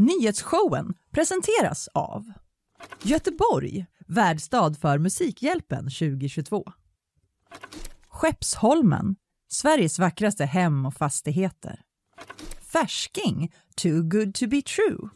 Nyhetsshowen presenteras av Göteborg, värdstad för Musikhjälpen 2022. Skeppsholmen, Sveriges vackraste hem och fastigheter. Färsking, too good to be true.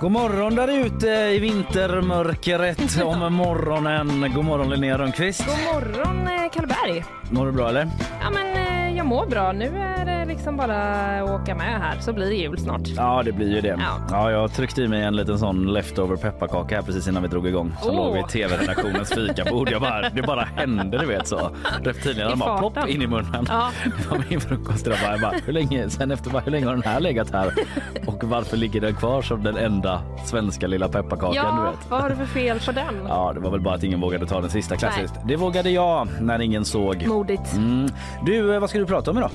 God morgon där ute i vintermörkret om morgonen. God morgon Linnea Rönnqvist. God morgon eh, Karlberg. Mår du bra eller? Ja men eh, jag mår bra. Nu är det liksom bara att åka med här så blir det jul snart. Ja det blir ju det. Ja. Ja, jag tryckte i mig en liten sån leftover pepparkaka här precis innan vi drog igång. Som Åh. låg vid tv-redaktionens fikabord. Jag bara, det bara hände du vet så. Reptilierna bara plopp in i munnen. Ja. Min frukost. Jag bara, hur länge, sen efter bara, hur länge har den här legat här? Och varför ligger den kvar som den enda svenska lilla pepparkakan du Ja, vet? vad har du för fel på den? Ja, det var väl bara att ingen vågade ta den sista klassiskt. Det vågade jag när ingen såg. Modigt. Mm. Du, eh, vad ska du prata om idag?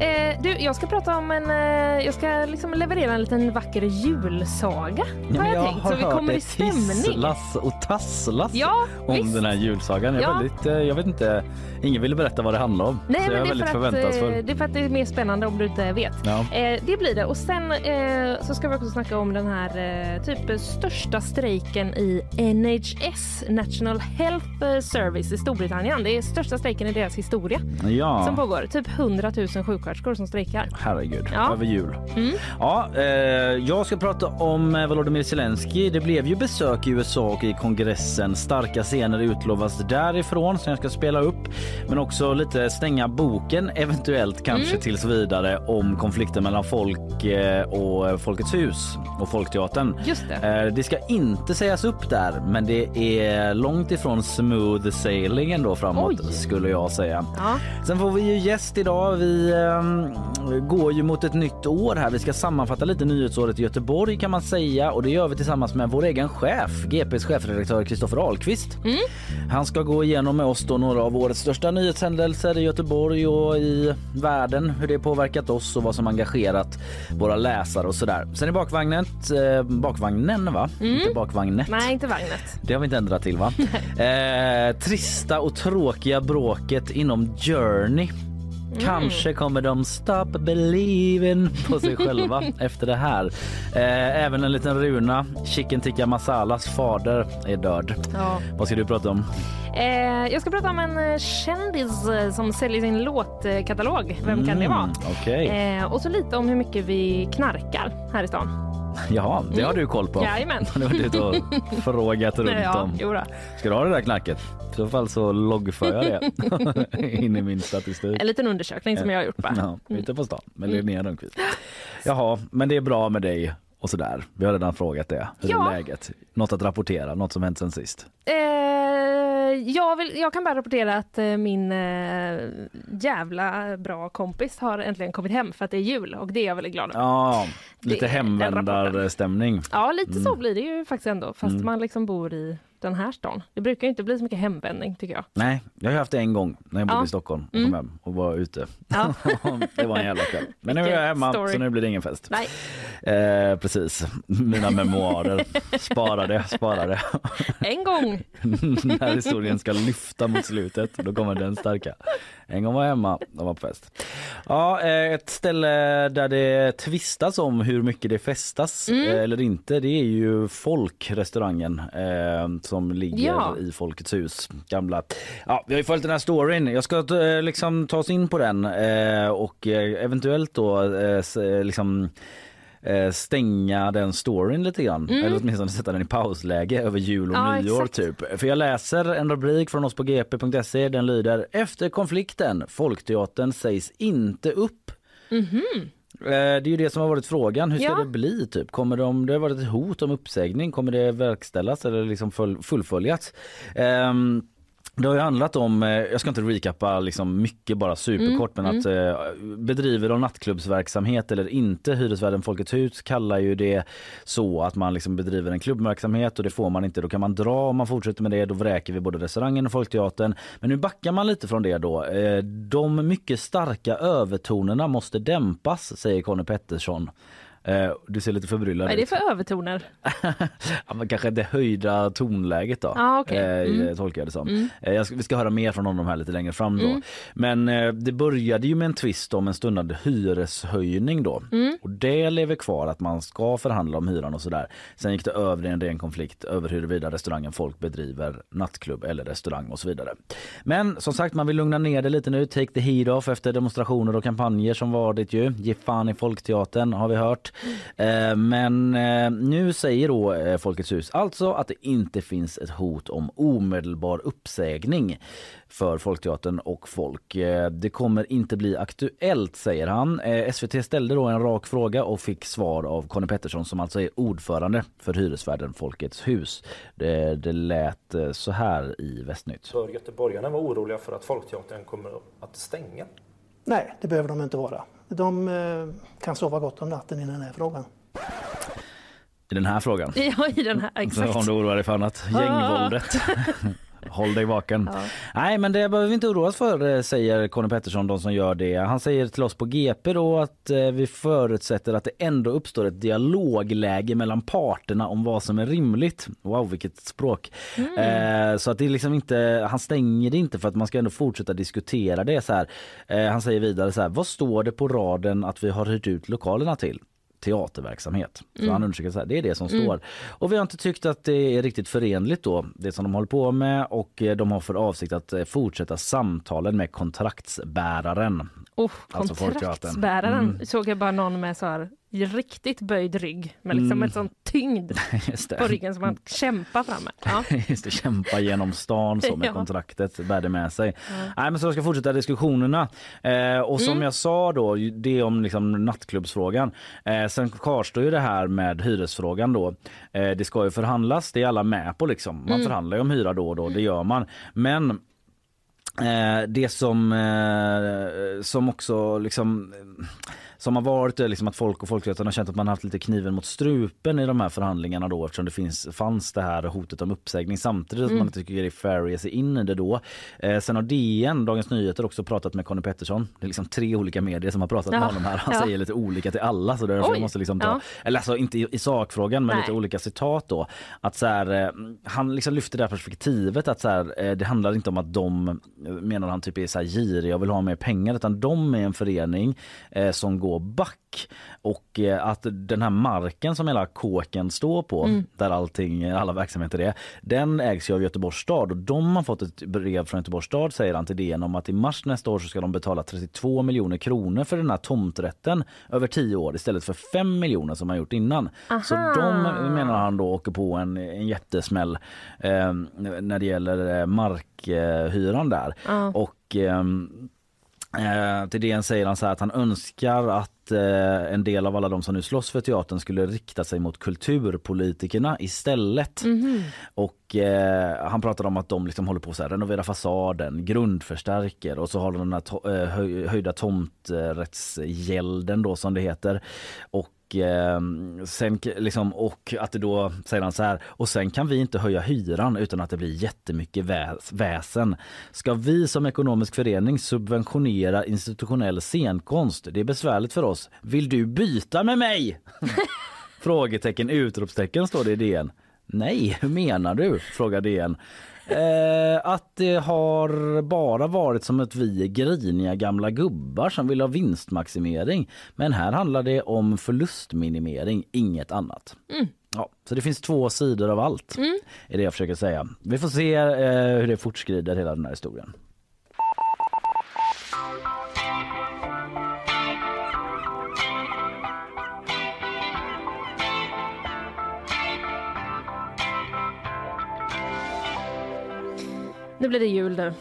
Eh, du, jag ska prata om en... Eh, jag ska liksom leverera en liten vacker julsaga. har jag, tänkt. Så vi kommer i stämning. tisslas och tasslas Ja, om visst. den här julsagan. Jag, är Ja. väldigt, eh, jag vet inte, ingen ville berätta vad det handlar om. Nej, så jag men är det väldigt för att, eh, förväntansfull. det är för att det är mer spännande om du inte vet. Ja. Eh, det blir det. Och sen eh, så ska vi också snacka om den här eh, typ största strejken i NHS, National Health eh, Service i Storbritannien. Det är största strejken i deras historia som ja, pågår. Typ 100 000 sjuksköterskor som strejkar. herregud. Ja. Över jul. Mm. Ja, eh, jag ska prata om eh, Volodymyr Zelensky. Det blev ju besök i USA och i kongressen. Starka scener utlovas därifrån som jag ska spela upp. Men också lite stänga boken, eventuellt kanske Mm. tills vidare om konflikten mellan folk eh, och Folkets hus och Folkteatern. Just det. Eh, Det ska inte sägas upp där, men det är långt ifrån smooth sailing ändå framåt Oj. skulle jag säga. Ja. Sen får vi ju gäst idag. Vi ehm, går ju mot ett nytt år här. Vi ska sammanfatta lite nyhetsåret i Göteborg kan man säga och det gör vi tillsammans med vår egen chef, GPs chefredaktör Kristoffer Ahlqvist. Han ska gå igenom med oss då några av årets största nyhetshändelser i Göteborg och i världen, hur det påverkat oss och vad som engagerat våra läsare och sådär. Sen i bakvagnet, eh, bakvagnen va? Inte bakvagnet. Nej, inte vagnet. Det har vi inte ändrat till va? eh, trista och tråkiga bråket inom Journey. Kanske kommer de stop believing på sig själva efter det här. Eh, även en liten runa. Chicken tikka masalas fader är död. Ja. Vad ska du prata om? Eh, jag ska prata om en eh, kändis eh, som säljer sin låtkatalog. Vem kan det vara? Mm, Okej. Eh, och så lite om hur mycket vi knarkar här i stan. Jaha, det har du koll på. Jajamän. Du har varit ute och frågat runt ja, om. Ska du ha det där knacket? I så fall så loggför jag det in i min statistik. En liten undersökning som jag har gjort bara. Ja, ute på stan med Linnea Rönnqvist. Jaha, men det är bra med dig och sådär. Vi har redan frågat det. Hur Ja. är läget? Något att rapportera? Något som hänt sen sist? Eh, jag, vill, jag kan bara rapportera att eh, min eh, jävla bra kompis har äntligen kommit hem för att det är jul och det är jag väldigt glad över. Ja, lite hemvändarstämning. Ja, lite Mm. så blir det ju faktiskt ändå, fast man liksom bor i den här stan. Det brukar inte bli så mycket hemvändning tycker jag. Nej, jag har haft det en gång när jag bodde Ja. i Stockholm och kom Mm. hem och var ute. Ja. det var en jävla kväll. Men nu är jag hemma story. så nu blir det ingen fest. Nej, Eh, precis, mina memoarer. Sparade, sparade. en gång. När historien ska lyfta mot slutet, då kommer den starka. En gång var jag hemma, de var på fest. Ja, eh, ett ställe där det tvistas om hur mycket det festas Mm. eh, eller inte, det är ju Folkrestaurangen eh, som ligger Ja. i Folkets hus. Gamla. Ja, vi har ju följt den här storyn. Jag ska eh, liksom ta oss in på den eh, och eventuellt då eh, liksom eh, stänga den storyn lite grann. Eller åtminstone sätta den i pausläge över jul och Mm. Ja, nyår exakt. typ. För jag läser en rubrik från oss på gp.se. Den lyder Efter konflikten, Folkteatern sägs inte upp. Eh, Det är ju det som har varit frågan. Hur ska Ja. det bli? Typ? Kommer de, det har varit ett hot om uppsägning. Kommer det verkställas eller liksom full, fullföljas? Ehm, det har ju handlat om, eh, jag ska inte recappa liksom mycket bara superkort men att eh, bedriver de nattklubbsverksamhet eller inte, hyresvärden Folkets hus kallar ju det så att man liksom bedriver en klubbverksamhet och det får man inte, då kan man dra om man fortsätter med det, då vräker vi både restaurangen och Folkteatern. Men nu backar man lite från det då. Eh, De mycket starka övertonerna måste dämpas säger Conny Pettersson. Eh, du ser lite förbryllad Vad är det ut. för övertoner? ja, men kanske det höjda tonläget då. Ah, okej. eh, Mm. Tolkar jag det som. Eh, jag ska, vi ska höra mer från honom här lite längre fram då. Men eh, det började ju med en twist om en stundande hyreshöjning då. Och det lever kvar att man ska förhandla om hyran och sådär. Sen gick det över i en ren konflikt över huruvida restaurangen folk bedriver nattklubb eller restaurang och så vidare. Men som sagt man vill lugna ner det lite nu. Take the heat off efter demonstrationer och kampanjer som varit ju. Ge fan i Folkteatern har vi hört. Eh, men eh, nu säger då eh, Folkets hus alltså att det inte finns ett hot om omedelbar uppsägning för Folkteatern och folk. Det kommer inte bli aktuellt säger han. SVT ställde då en rak fråga och fick svar av Conny Pettersson som alltså är ordförande för hyresvärden Folkets hus. Det, det lät så här i Västnytt. Bör göteborgarna vara oroliga för att Folkteatern kommer att stänga? Nej, det behöver de inte vara. De eh, kan sova gott om natten i den här frågan. I den här frågan. Ja, i den här, exakt. om du oroar dig för annat. Gängvåldet. Håll dig vaken. Nej men det behöver vi inte oroa oss för eh, säger Conny Pettersson, de som gör det. Han säger till oss på GP då att eh, vi förutsätter att det ändå uppstår ett dialogläge mellan parterna om vad som är rimligt. Wow vilket språk. Eh, så att det är liksom inte, han stänger det inte för att man ska ändå fortsätta diskutera det så här. Eh, han säger vidare så här, vad står det på raden att vi har hyrt ut lokalerna till? Teaterverksamhet. Så han undersöker så här, det är det som står. Och vi har inte tyckt att det är riktigt förenligt då, det som de håller på med och eh, de har för avsikt att eh, fortsätta samtalen med kontraktsbäraren. Oh, Alltså kontraktsbäraren såg jag bara någon med så här riktigt böjd rygg med liksom en sån tyngd på ryggen som man kämpar fram med. Ja. Just det, kämpa genom stan så med Ja. kontraktet bär det med sig. Nej, men så jag ska fortsätta diskussionerna. Eh, och som jag sa då, det om liksom nattklubbsfrågan. Eh, sen kvarstår ju det här med hyresfrågan då. Eh, det ska ju förhandlas, det är alla med på liksom. Man förhandlar ju om hyra då och då, det gör man. Men Eh, det som, eh, som också liksom som har varit liksom att folk och folkrätten har känt att man har haft lite kniven mot strupen i de här förhandlingarna då eftersom det finns, fanns det här hotet om uppsägning samtidigt som man inte tycker det är fair att ge sig in i det då. Eh, sen har DN, Dagens Nyheter, också pratat med Conny Pettersson. Det är liksom tre olika medier som har pratat med Ja, honom här. Han ja. säger lite olika till alla så därför Oj, måste liksom ta, ja. eller alltså inte i, i sakfrågan men Nej. lite olika citat då. Att så här, eh, han liksom lyfter det här perspektivet att så här, eh, det handlar inte om att de eh, menar han typ är så här giriga och vill ha mer pengar utan de är en förening eh, som går back och eh, att den här marken som hela kåken står på Mm. där allting, alla verksamheter är, den ägs ju av Göteborgs stad och de har fått ett brev från Göteborgs stad säger han till DN om att i mars nästa år så ska de betala 32 miljoner kronor för den här tomträtten över 10 år istället för 5 miljoner som man gjort innan. Så de menar han då åker på en, en jättesmäll eh, när det gäller eh, markhyran där. Och ehm, Eh, till DN säger han så att han önskar att eh, en del av alla de som nu slåss för teatern skulle rikta sig mot kulturpolitikerna istället. Och eh, han pratar om att de liksom håller på att renovera fasaden, grundförstärker och så har de den här to- eh, höj- höjda tomträttsgälden då som det heter. Och eh, sen liksom och att det då säger han så här och sen kan vi inte höja hyran utan att det blir jättemycket väs, väsen. Ska vi som ekonomisk förening subventionera institutionell scenkonst? Det är besvärligt för oss. Vill du byta med mig? Frågetecken utropstecken står det i DN. Nej, hur menar du? frågar DN. Eh, att det har bara varit som att vi är griniga gamla gubbar som vill ha vinstmaximering. Men här handlar det om förlustminimering, inget annat. Ja, så det finns två sidor av allt, är det jag försöker säga. Vi får se eh, hur det fortskrider hela den här historien. Nu blir det jul nu.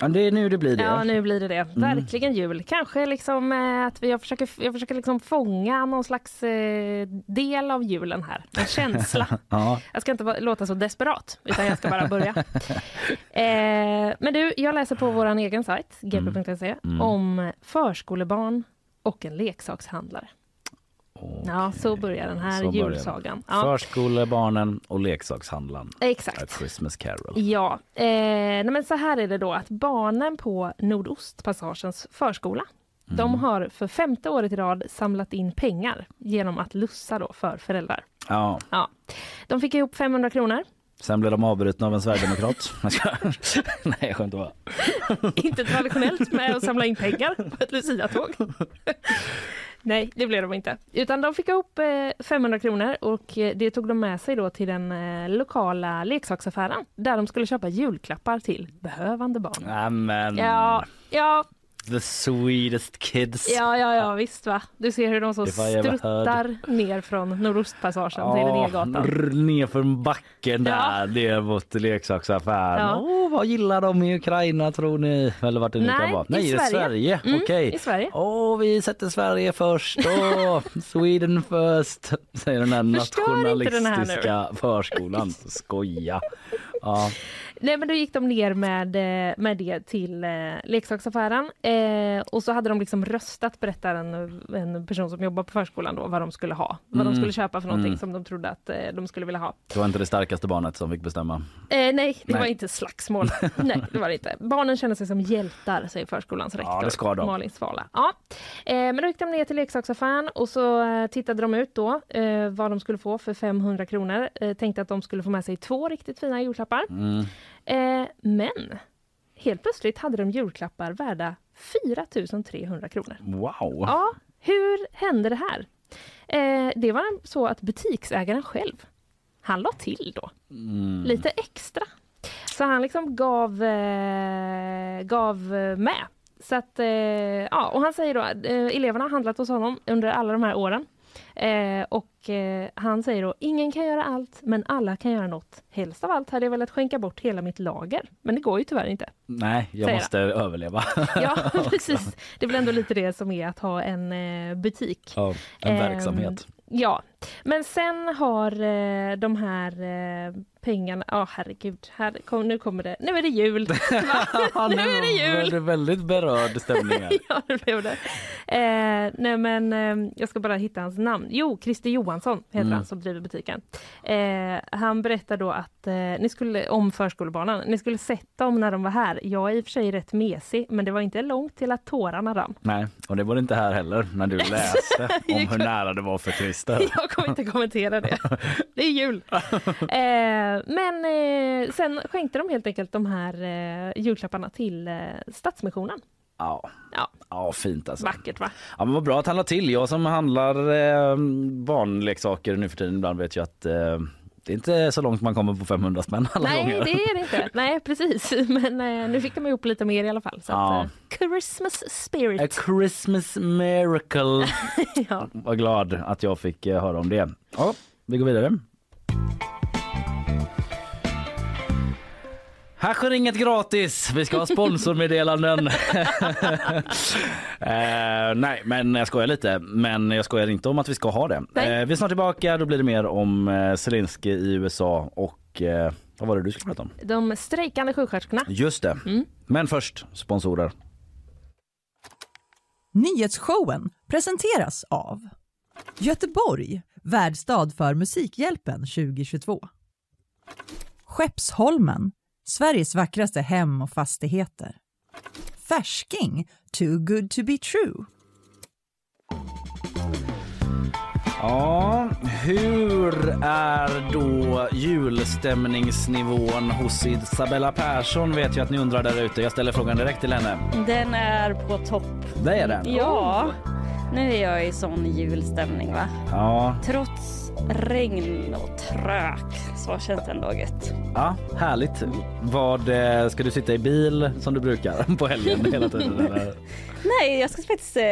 Ja, det är nu det blir det. Ja, nu blir det det. Mm. Verkligen jul. Kanske liksom eh, att vi, jag försöker, jag försöker liksom fånga någon slags eh, del av julen här. En känsla. Ja. Jag ska inte låta så desperat, utan jag ska bara börja. eh, men du, jag läser på vår egen sajt, gp.se, Mm. om förskolebarn och en leksakshandlare. Ja, så börjar den här julsagan. Ja, Förskolebarnen och leksakshandlaren. A exakt. Christmas Carol. Ja, eh, men så här är det då att barnen på Nordostpassagens förskola De har för femte året i rad samlat in pengar genom att lussa då för föräldrar. Ja. Ja. De fick ihop 500 kronor. Sen blev de avbrutna av en sverigedemokrat. Nej, jag skämtar bara. Inte traditionellt med att samla in pengar på ett luciatåg. Nej, det blev de inte. Utan de fick ihop eh, 500 kronor och eh, det tog de med sig då till den eh, lokala leksaksaffären där de skulle köpa julklappar till behövande barn. Nämen. Ja, ja, The sweetest kids. ja, ja, ja visst va. Du ser hur de så I struttar ner från Nordostpassagen till Ja, Linnégatan. r- nerför backen där, Ja. ner mot leksaksaffären. Ja. Åh, vad gillar de i Ukraina tror ni? Eller vart det nu kan vara. i Nej, är Sverige. Sverige. Mm, Okej. I Sverige. Åh, vi sätter Sverige först. Åh, Sweden first, säger den här Förstör inte den här nationalistiska förskolan. Skoja. Ja. Nej men då gick de ner med, eh, med det till eh, leksaksaffären eh, och så hade de liksom röstat berättar en, en person som jobbar på förskolan då vad de skulle ha. Vad de Mm. skulle köpa för någonting Mm. som de trodde att eh, de skulle vilja ha. Det var inte det starkaste barnet som fick bestämma. Eh, nej, det Nej. var inte slagsmål. nej, det var det inte. Barnen känner sig som hjältar, säger förskolans rektor det ska de. Malin Svala. Ja. Eh, men då gick de ner till leksaksaffären och så eh, tittade de ut då vad de skulle få för 500 kronor. Tänkte att de skulle få med sig två riktigt fina julklappar. Mm. Eh, men helt plötsligt hade de julklappar värda 4 300 kronor. Wow. Ja, hur hände det här? Eh, det var så att butiksägaren själv, han la till då Mm. lite extra. Så han liksom gav, eh, gav med. Så att, eh, ja, och han säger då att eh, eleverna har handlat hos honom under alla de här åren. Eh, och eh, han säger då, ingen kan göra allt, men alla kan göra något. Helst av allt hade jag velat skänka bort hela mitt lager, men det går ju tyvärr inte. Nej, jag måste överleva. Ja, precis. Det är väl ändå lite det som är att ha en eh, butik. Ja, en Ehm, verksamhet. Ja, men sen har eh, de här eh, pengarna, ja herregud, här, kom, nu kommer det, nu är det jul. Nu är det jul. det väldigt berörd stämning här. ja, det blev det. Eh, nej men eh, jag ska bara hitta hans namn. Jo, Christer Johansson heter Mm. han som driver butiken. Eh, han berättar då att eh, ni skulle, om förskolebarnen, ni skulle sett dem när de var här. Jag är i och för sig rätt mesig, men det var inte långt till att tårarna rann. Nej, och det var det inte här heller när du läste om hur nära det var för Christer. Jag kommer inte kommentera det. Det är jul. Eh, men eh, sen skänkte de helt enkelt de här eh, julklapparna till eh, Stadsmissionen. Ja. Ja. ja, fint alltså. Vackert va? Ja, men vad bra att han la till. Jag som handlar eh, barnleksaker nu för tiden ibland vet ju att det är inte så långt man kommer på 500 spänn alla Nej, gånger. det är det inte. Nej, precis. Men eh, nu fick de ihop lite mer i alla fall. Så Ja. att, eh, Christmas spirit. A Christmas miracle. ja. Var glad att jag fick eh, höra om det. Ja, vi går vidare. Här sker inget gratis. Vi ska ha sponsormeddelanden. eh, nej, men jag skojar lite. Men jag skojar inte om att vi ska ha det. Eh, vi är snart tillbaka. Då blir det mer om eh, Zelensky i USA och eh, vad var det du skulle prata om? De strejkande sjuksköterskorna. Just det. Mm. Men först sponsorer. Nyhetsshowen presenteras av Göteborg, värdstad för Musikhjälpen 2022. Skeppsholmen, Sveriges vackraste hem och fastigheter. Färsking, too good to be true. Ja, hur är då julstämningsnivån hos Isabella Persson? Vet jag att ni undrar där ute. Jag ställer frågan direkt till henne. Den är på topp. Det är den. Ja, nu är jag i sån julstämning va. Ja, Trots regn och trök så känns det ändå gött. ja härligt. Vad, eh, ska du sitta i bil som du brukar på helgen hela tiden? Eller? Nej, jag ska faktiskt, eh,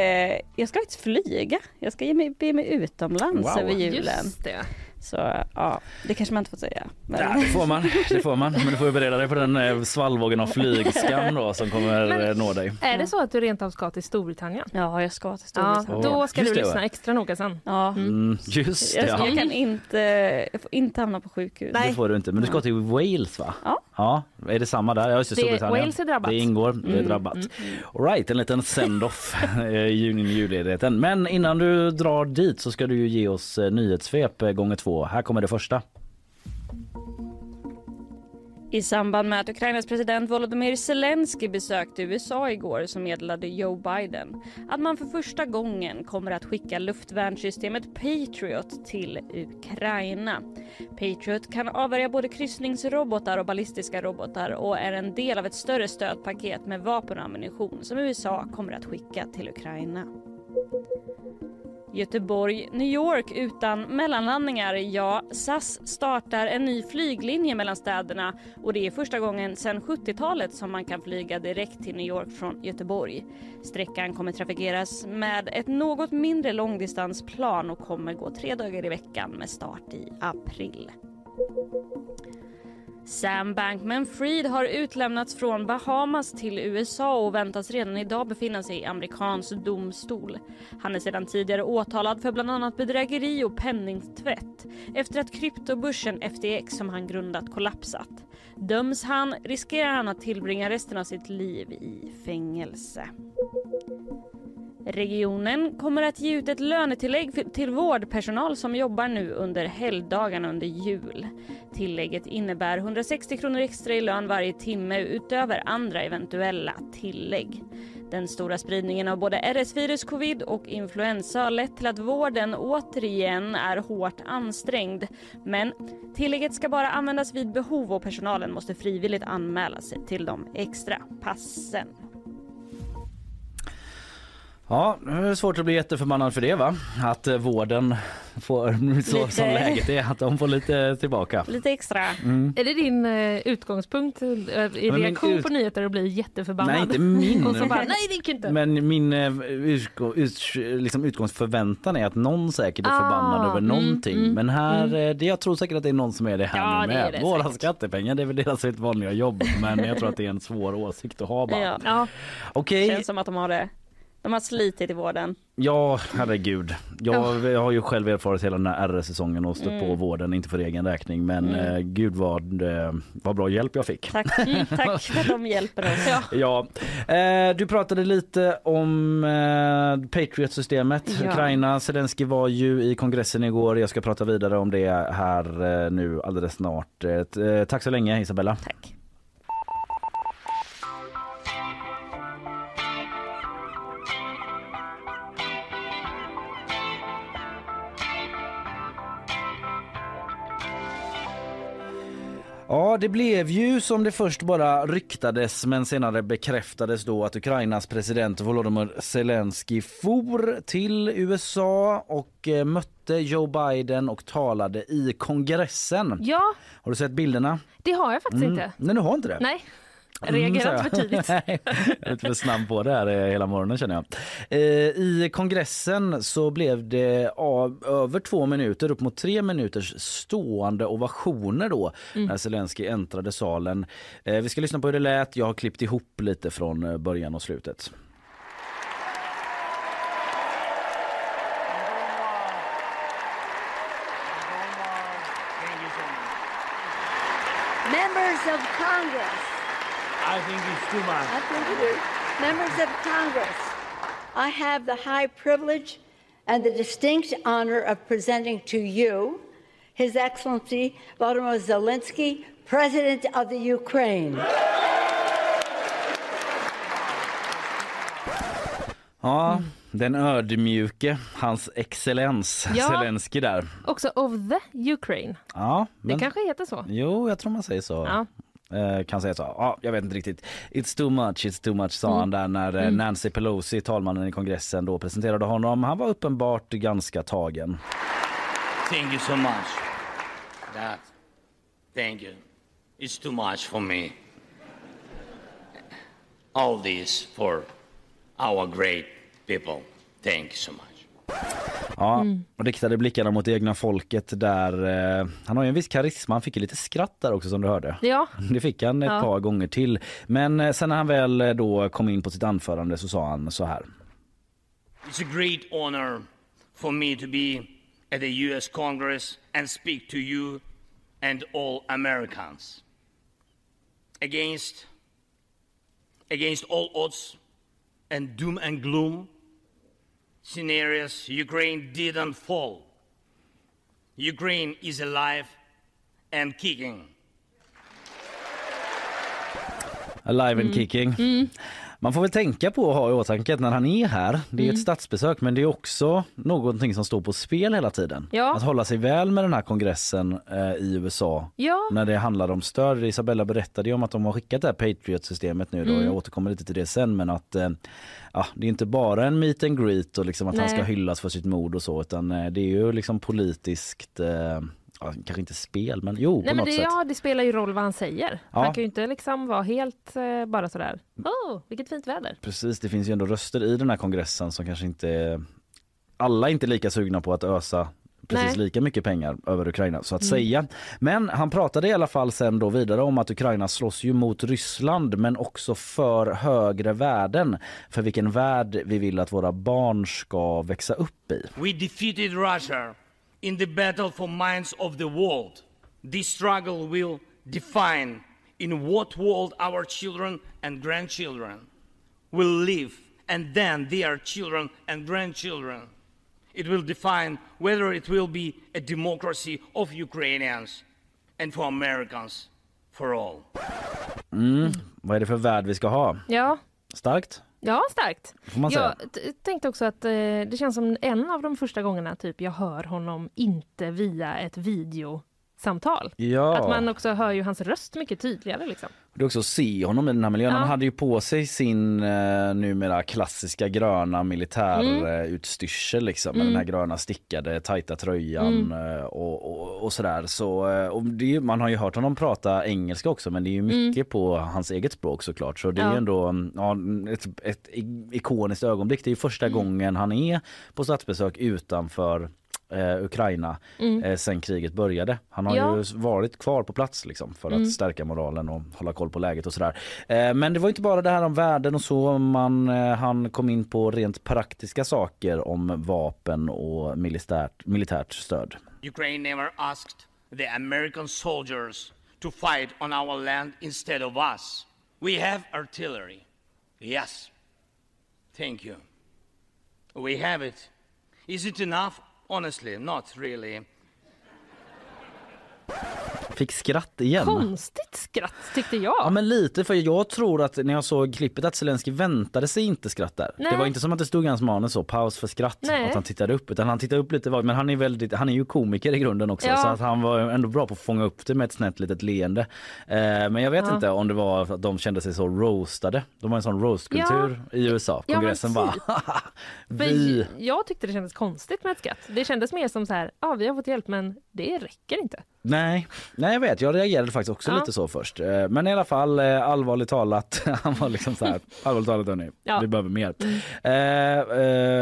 jag ska faktiskt flyga. Jag ska ge mig, be mig utomlands Wow. över julen. Just det. Så ja, det kanske man inte får säga. Men... Ja, det får man. Det får man. Men du får ju bereda dig på den eh, svallvågen av flygskam då som kommer Men- eh, nå dig. Är det så att du rent av ska till Storbritannien? Ja, jag ska till Ja, Storbritannien. då ska Just du det, lyssna va? extra noga sen. Ja. Mm, just det. Jag, Ja. jag kan inte, jag får inte hamna på sjukhus. Det får du inte. Men du ska till Wales va? Ja. Ja, är det samma där? Ja, just det, Storbritannien. Wales är drabbat. Det ingår, det är Mm, drabbat. All right, en liten send-off i jul- julledigheten. Men innan du drar dit så ska du ju ge oss eh, nyhetssvep eh, gånger två. Här kommer det första. I samband med att Ukrainas president Volodymyr Zelensky besökte USA igår så meddelade Joe Biden att man för första gången kommer att skicka luftvärnssystemet Patriot till Ukraina. Patriot kan avvärja både kryssningsrobotar och ballistiska robotar och är en del av ett större stödpaket med vapen och ammunition som USA kommer att skicka till Ukraina. Göteborg, New York utan mellanlandningar. Ja, SAS startar en ny flyglinje mellan städerna och det är första gången sedan 70-talet som man kan flyga direkt till New York från Göteborg. Sträckan kommer trafikeras med ett något mindre långdistansplan och kommer gå tre dagar i veckan med start i april. Sam Bankman-Fried har utlämnats från Bahamas till USA och väntas redan idag befinna sig i amerikansk domstol. Han är sedan tidigare åtalad för bland annat bedrägeri och penningtvätt efter att kryptobörsen FTX som han grundat kollapsat. Döms han riskerar han att tillbringa resten av sitt liv i fängelse. Regionen kommer att ge ut ett lönetillägg till vårdpersonal som jobbar nu under helgdagarna under jul. Tillägget innebär 160 kronor extra i lön varje timme utöver andra eventuella tillägg. Den stora spridningen av både RS-virus, covid och influensa har lett till att vården återigen är hårt ansträngd. Men tillägget ska bara användas vid behov och personalen måste frivilligt anmäla sig till de extra passen. Ja, det är svårt att bli jätteförbannad för det va? Att eh, vården får, så Lite. som läget är, att de får lite tillbaka. Lite extra. Är det din eh, utgångspunkt eh, i reaktion ut- på nyheter att bli jätteförbannad? Nej, inte min. Och så bara, nej det gick inte. Men min utgå, ut, liksom utgångsförväntan är att någon säkert är Ah, förbannad över mm, någonting. mm, Men här, det, jag tror säkert att det är någon som är det här Ja, nu det med. är det Våra säkert. skattepengar, det är väl deras helt vanliga jobb. Men jag tror att det är en svår åsikt att ha bara. Ja. Ja, Okej, Känns som att de har det. De har slitit i vården. ja herregud. Jag, jag har ju själv erfarit hela den här RS-säsongen och stött Mm. på vården, inte för egen räkning. Men eh, gud vad, eh, vad bra hjälp jag fick. Tack, tack för att de hjälper oss. ja. Ja, eh, du pratade lite om eh, Patriot-systemet. Ja. Ukraina, Zelensky var ju i kongressen igår. Jag ska prata vidare om det här eh, nu alldeles snart. Eh, tack så länge Isabella. Tack. Ja, det blev ju som det först bara ryktades men senare bekräftades då att Ukrainas president Volodymyr Zelensky for till USA och eh, mötte Joe Biden och talade i kongressen. ja, Har du sett bilderna? det har jag faktiskt inte. Nej, du har inte det? Nej, Reagerat så för tidigt. Nej, jag är lite för snabb på det här eh, hela morgonen känner jag. Eh, I kongressen så blev det av, över två minuter, upp mot tre minuters stående ovationer då Mm. när Zelensky äntrade salen. Eh, vi ska lyssna på hur det lät. Jag har klippt ihop lite från början och slutet. Think it's too much. I think it is. Members of Congress, I have the high privilege and the distinct honor of presenting to you His Excellency Volodymyr Zelensky, President of the Ukraine. Ja, den ödmjuke, hans excellens Ja. Zelensky där. Också of the Ukraine. Ja, Det kanske heter så. Jo, jag tror man säger så. Ja. Eh, kan säga så. Ja, jag vet inte riktigt. It's too much, it's too much sa han där när eh, Nancy Pelosi, talmannen i kongressen, då presenterade honom. Han var uppenbart ganska tagen. Thank you so much. That. Thank you. It's too much for me. All this for our great people. Thank you so much. Ja, och riktade blickarna mot det egna folket där. Eh, han har ju en viss karisma. Han fick ju lite skratt där också som du hörde. Ja, Det fick han ett Ja. par gånger till. Men eh, sen när han väl eh, då kom in på sitt anförande så sa han så här. It's a great honor for me to be at the US Congress and speak to you and all Americans. Against against all odds and doom and gloom scenarios, Ukraine didn't fall. Ukraine is alive and kicking. Alive and mm. kicking. Mm. Man får väl tänka på att ha i åtanke att när han är här, det är Mm. ett statsbesök men det är också någonting som står på spel hela tiden. Ja. Att hålla sig väl med den här kongressen eh, i USA Ja, när det handlar om stöd. Isabella berättade ju om att de har skickat det här Patriot-systemet nu då. Mm. Jag återkommer lite till det sen men att eh, ja, det är inte bara en meet and greet och liksom att han Nej. ska hyllas för sitt mod och så utan eh, det är ju liksom politiskt eh, Ja, kanske inte spel men jo Nej, på men något det, sätt. ja, det spelar ju roll vad han säger. Ja. Han kan ju inte liksom vara helt eh, bara sådär, åh, vilket fint väder. Precis, det finns ju ändå röster i den här kongressen som kanske inte alla är inte lika sugna på att ösa precis Nej. lika mycket pengar över Ukraina så att Mm. säga. Men han pratade i alla fall sen då vidare om att Ukraina slåss ju mot Ryssland men också för högre värden. För vilken värld vi vill att våra barn ska växa upp i. We defeated Russia in the battle for minds of the world. This struggle will define in what world our children and grandchildren will live, and then their children and grandchildren. It will define whether it will be a democracy of Ukrainians and for Americans for all. Mm. Vad är det för värld vi ska ha? Ja, Starkt? Ja starkt. Jag tänkte också att eh, det känns som en av de första gångerna typ jag hör honom inte via ett videosamtal. Ja. Att man också hör ju hans röst mycket tydligare liksom. Det är också att se honom i den här miljön. Ja. Han hade ju på sig sin eh, numera klassiska gröna militärutstyrsel liksom med Mm. den här gröna stickade tajta tröjan Mm. eh, och, och, och sådär. Så, eh, och det är, man har ju hört honom prata engelska också men det är ju mycket på hans eget språk såklart. Så det är Mm. Ja. ju ändå mm, ja, ett, ett ikoniskt ögonblick. Det är ju första Mm. gången han är på statsbesök utanför eh, Ukraina eh, sen kriget började. Han har Mm. Ja. ju varit kvar på plats liksom för att Mm. stärka moralen och hålla koll på läget och sådär. Eh, men det var inte bara det här om värden och så. Man, eh, han kom in på rent praktiska saker om vapen och militärt, militärt stöd. Ukraine never asked the American soldiers to fight on our land instead of us. We have artillery. Yes. Thank you. We have it. Is it enough? Honestly, not really. Fick skratt igen. Konstigt skratt tyckte jag. Ja men lite för jag tror att när jag såg klippet att Zelensky väntade sig inte skratt där. Nej. Det var inte som att det stod i hans manus så paus för skratt Nej. att han tittade upp utan han tittade upp lite vagt men han är väldigt han är ju komiker i grunden också Ja. så att han var ändå bra på att fånga upp det med ett snett litet leende. Eh, men jag vet Ja. inte om det var att de kände sig så roastade. De har en sån roastkultur i USA. Ja, Kongressen bara typ. vi jag tyckte det kändes konstigt med ett skratt. Det kändes mer som så här, ja vi har fått hjälp men det räcker inte. Nej, nej jag vet. Jag reagerade faktiskt också Ja. lite så först. Eh, Men i alla fall eh, allvarligt talat. Han var liksom så här. allvarligt talat hörni, Ja. Mm. vi behöver mer. Eh,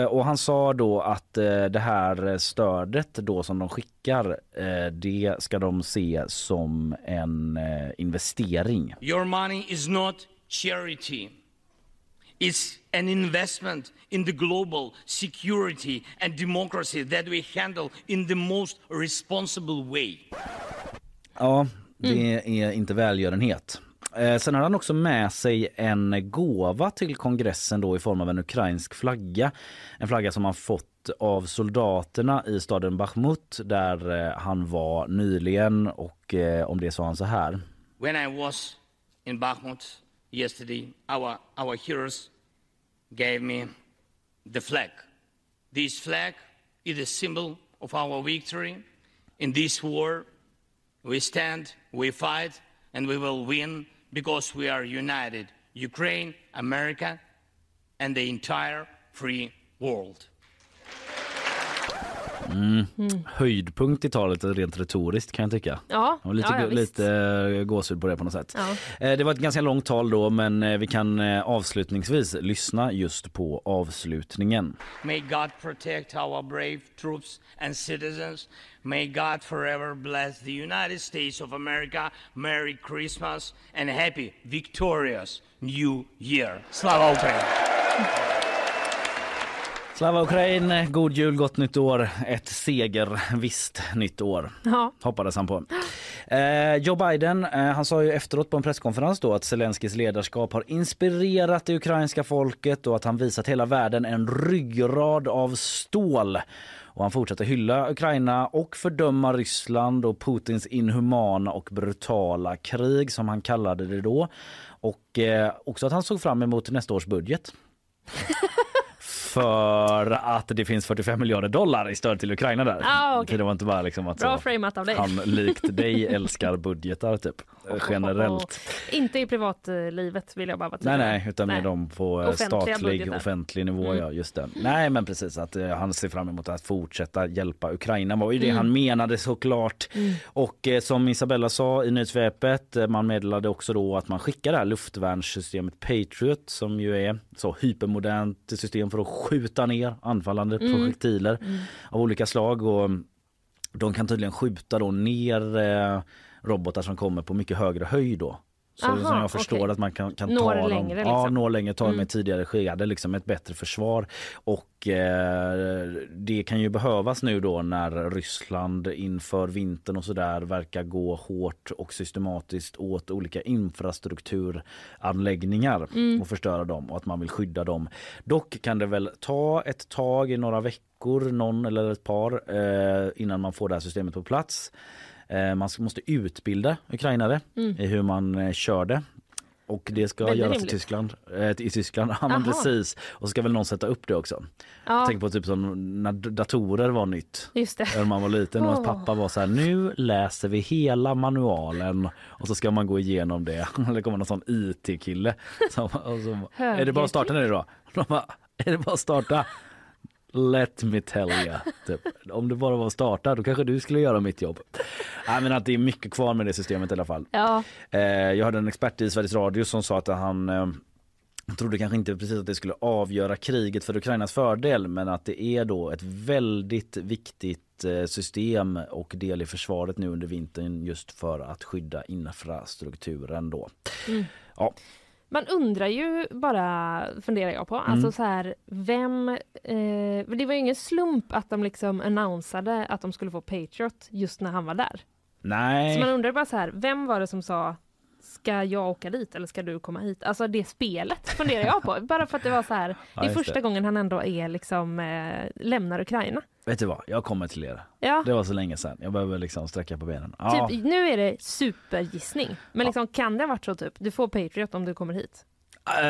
eh, och han sa då att det här stödet då som de skickar eh, det ska de se som en eh, investering. Your money is not charity. It's an investment in the global security and democracy that we handle in the most responsible way. Ja, det Mm. är inte välgörenhet. Eh, sen har han också med sig en gåva till kongressen då i form av en ukrainsk flagga. En flagga som han fått av soldaterna i staden Bachmut där eh, han var nyligen och eh, om det sa han så här. When I was in Bakhmut yesterday, our, our heroes gave me the flag. This flag is a symbol of our victory in this war. We stand, we fight, and we will win because we are united. Ukraine, America, and the entire free world. Höjdpunkt i talet rent retoriskt kan jag tycka. Ja, Jag var lite, ja, ja, lite eh, gåshud på det på något sätt. Ja. Eh, Det var ett ganska långt tal då men eh, vi kan avslutningsvis lyssna just på avslutningen. May God protect our brave troops and citizens. May God forever bless the United States of America. Merry Christmas and happy, victorious New Year. Slava Ukraini! Slava Ukraina, god jul, gott nytt år. Ett seger, visst nytt år. Ja. Hoppades han på. Eh, Joe Biden eh, han sa ju efteråt på en presskonferens då att Zelenskyjs ledarskap har inspirerat det ukrainska folket och att han visat hela världen en ryggrad av stål. Och han fortsätter hylla Ukraina och fördöma Ryssland och Putins inhumana och brutala krig som han kallade det då. Och eh, också att han såg fram emot nästa års budget. För att det finns 45 miljarder dollar i stöd till Ukraina där. Ah. Så det var inte bara liksom att Bra så, framat av dig. han likt dig älskar budgetar typ generellt. Inte i privatlivet vill jag bara vara Nej tydlig. nej utan Nej. med dem på eh, Offentliga statlig budgetar. offentlig nivå Mm. ja just det. Nej men precis att eh, han ser fram emot att fortsätta hjälpa Ukraina var ju det Mm. han menade såklart. Och eh, som Isabella sa i nyhetssvepet eh, man meddelade också då att man skickar det här luftvärnssystemet Patriot som ju är så hypermodernt system för att skjuta ner anfallande Mm. projektiler av olika slag och de kan tydligen skjuta då ner eh, robotar som kommer på mycket högre höjd då. Så Aha, som jag förstår okej. att man kan, kan Når ta dem, längre, ja, liksom. når längre, ta dem i Mm. tidigare skede, liksom ett bättre försvar. Och eh, det kan ju behövas nu då när Ryssland inför vintern och sådär verkar gå hårt och systematiskt åt olika infrastrukturanläggningar Mm. och förstöra dem och att man vill skydda dem. Dock kan det väl ta ett tag i några veckor, någon eller ett par, eh, innan man får det här systemet på plats. Eh, man måste utbilda ukrainare Mm. i hur man eh, kör det. Och det ska Väldigt göras i. Tyskland. Eh, I Tyskland, ja precis. Och så ska väl någon sätta upp det också. Ja, Tänk på typ som när datorer var nytt. just det. När man var liten och Åh. pappa var så här, nu läser vi hela manualen och så ska man gå igenom det. Det kommer någon sån IT-kille. Som, så, är det bara att starta nu då? De bara, är det bara att starta? Let me tell you. Typ. Om det bara var att starta då kanske du skulle göra mitt jobb. Nej, men att det är mycket kvar med det systemet i alla fall. Ja, Eh, jag hörde en expert i Sveriges Radio som sa att han eh, trodde kanske inte precis att det skulle avgöra kriget för Ukrainas fördel men att det är då ett väldigt viktigt eh, system och del i försvaret nu under vintern just för att skydda infrastrukturen då. Ja, man undrar ju bara, funderar jag på, alltså Mm. så här, vem... Eh, det var ju ingen slump att de liksom annonsade att de skulle få Patriot just när han var där. nej. Så man undrar bara så här, vem var det som sa Ska jag åka dit eller ska du komma hit? Alltså det spelet funderar jag på. Bara för att det var så här, det är första det. gången han ändå är liksom, eh, lämnar Ukraina. Vet du vad, jag kommer till er. Ja, Det var så länge sedan. Jag behöver liksom sträcka på benen. Ja. typ, nu är det supergissning. Men liksom, kan det ha varit så typ, du får Patriot om du kommer hit? Eh,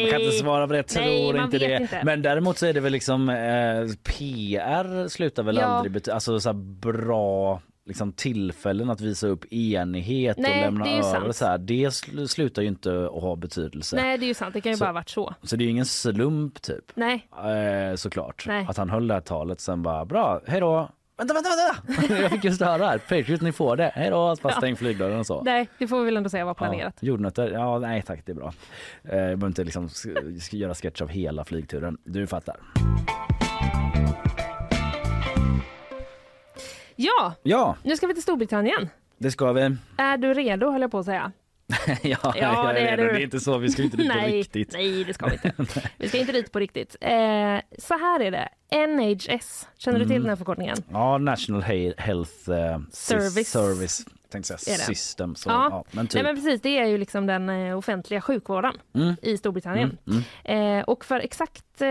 Jag kan inte svara på det, jag tror Nej, man inte det. inte. Men däremot så är det väl liksom eh, PR slutar väl Ja. aldrig betyda, alltså så bra liksom tillfällen att visa upp enighet Nej, och lämna över så här, det sl- slutar ju inte att ha betydelse. Nej, det är ju sant. Det kan ju Så- bara varit så. Så det är ju ingen slump typ. Nej, Eh, såklart. Nej. Att han höll det här talet sen bara bra, hej då. Vänta, vänta, vänta! Jag fick just höra här. Patriot, ni får det. Hej då. Ja. stäng flygdörren och så. nej, det får vi väl ändå säga var planerat. Ja, jordnötter, ja nej tack det är bra. Eh, jag behöver inte liksom göra sketch av hela flygturen. Du fattar. Ja, Ja, nu ska vi till Storbritannien. det ska vi. Är du redo höll jag på att säga. ja, jag det är redo. du. Det är inte så, vi ska inte dit på nej, riktigt. nej, det ska vi inte. vi ska inte dit på riktigt. Eh, så här är det. NHS, känner du till Mm. den här förkortningen? Ja, National He- Health eh, Sys- Service. Service. Tänkte Är säga det? System. Så, Ja. men typ. Nej men precis, det är ju liksom den eh, offentliga sjukvården Mm. i Storbritannien. Mm. Eh, och för exakt eh,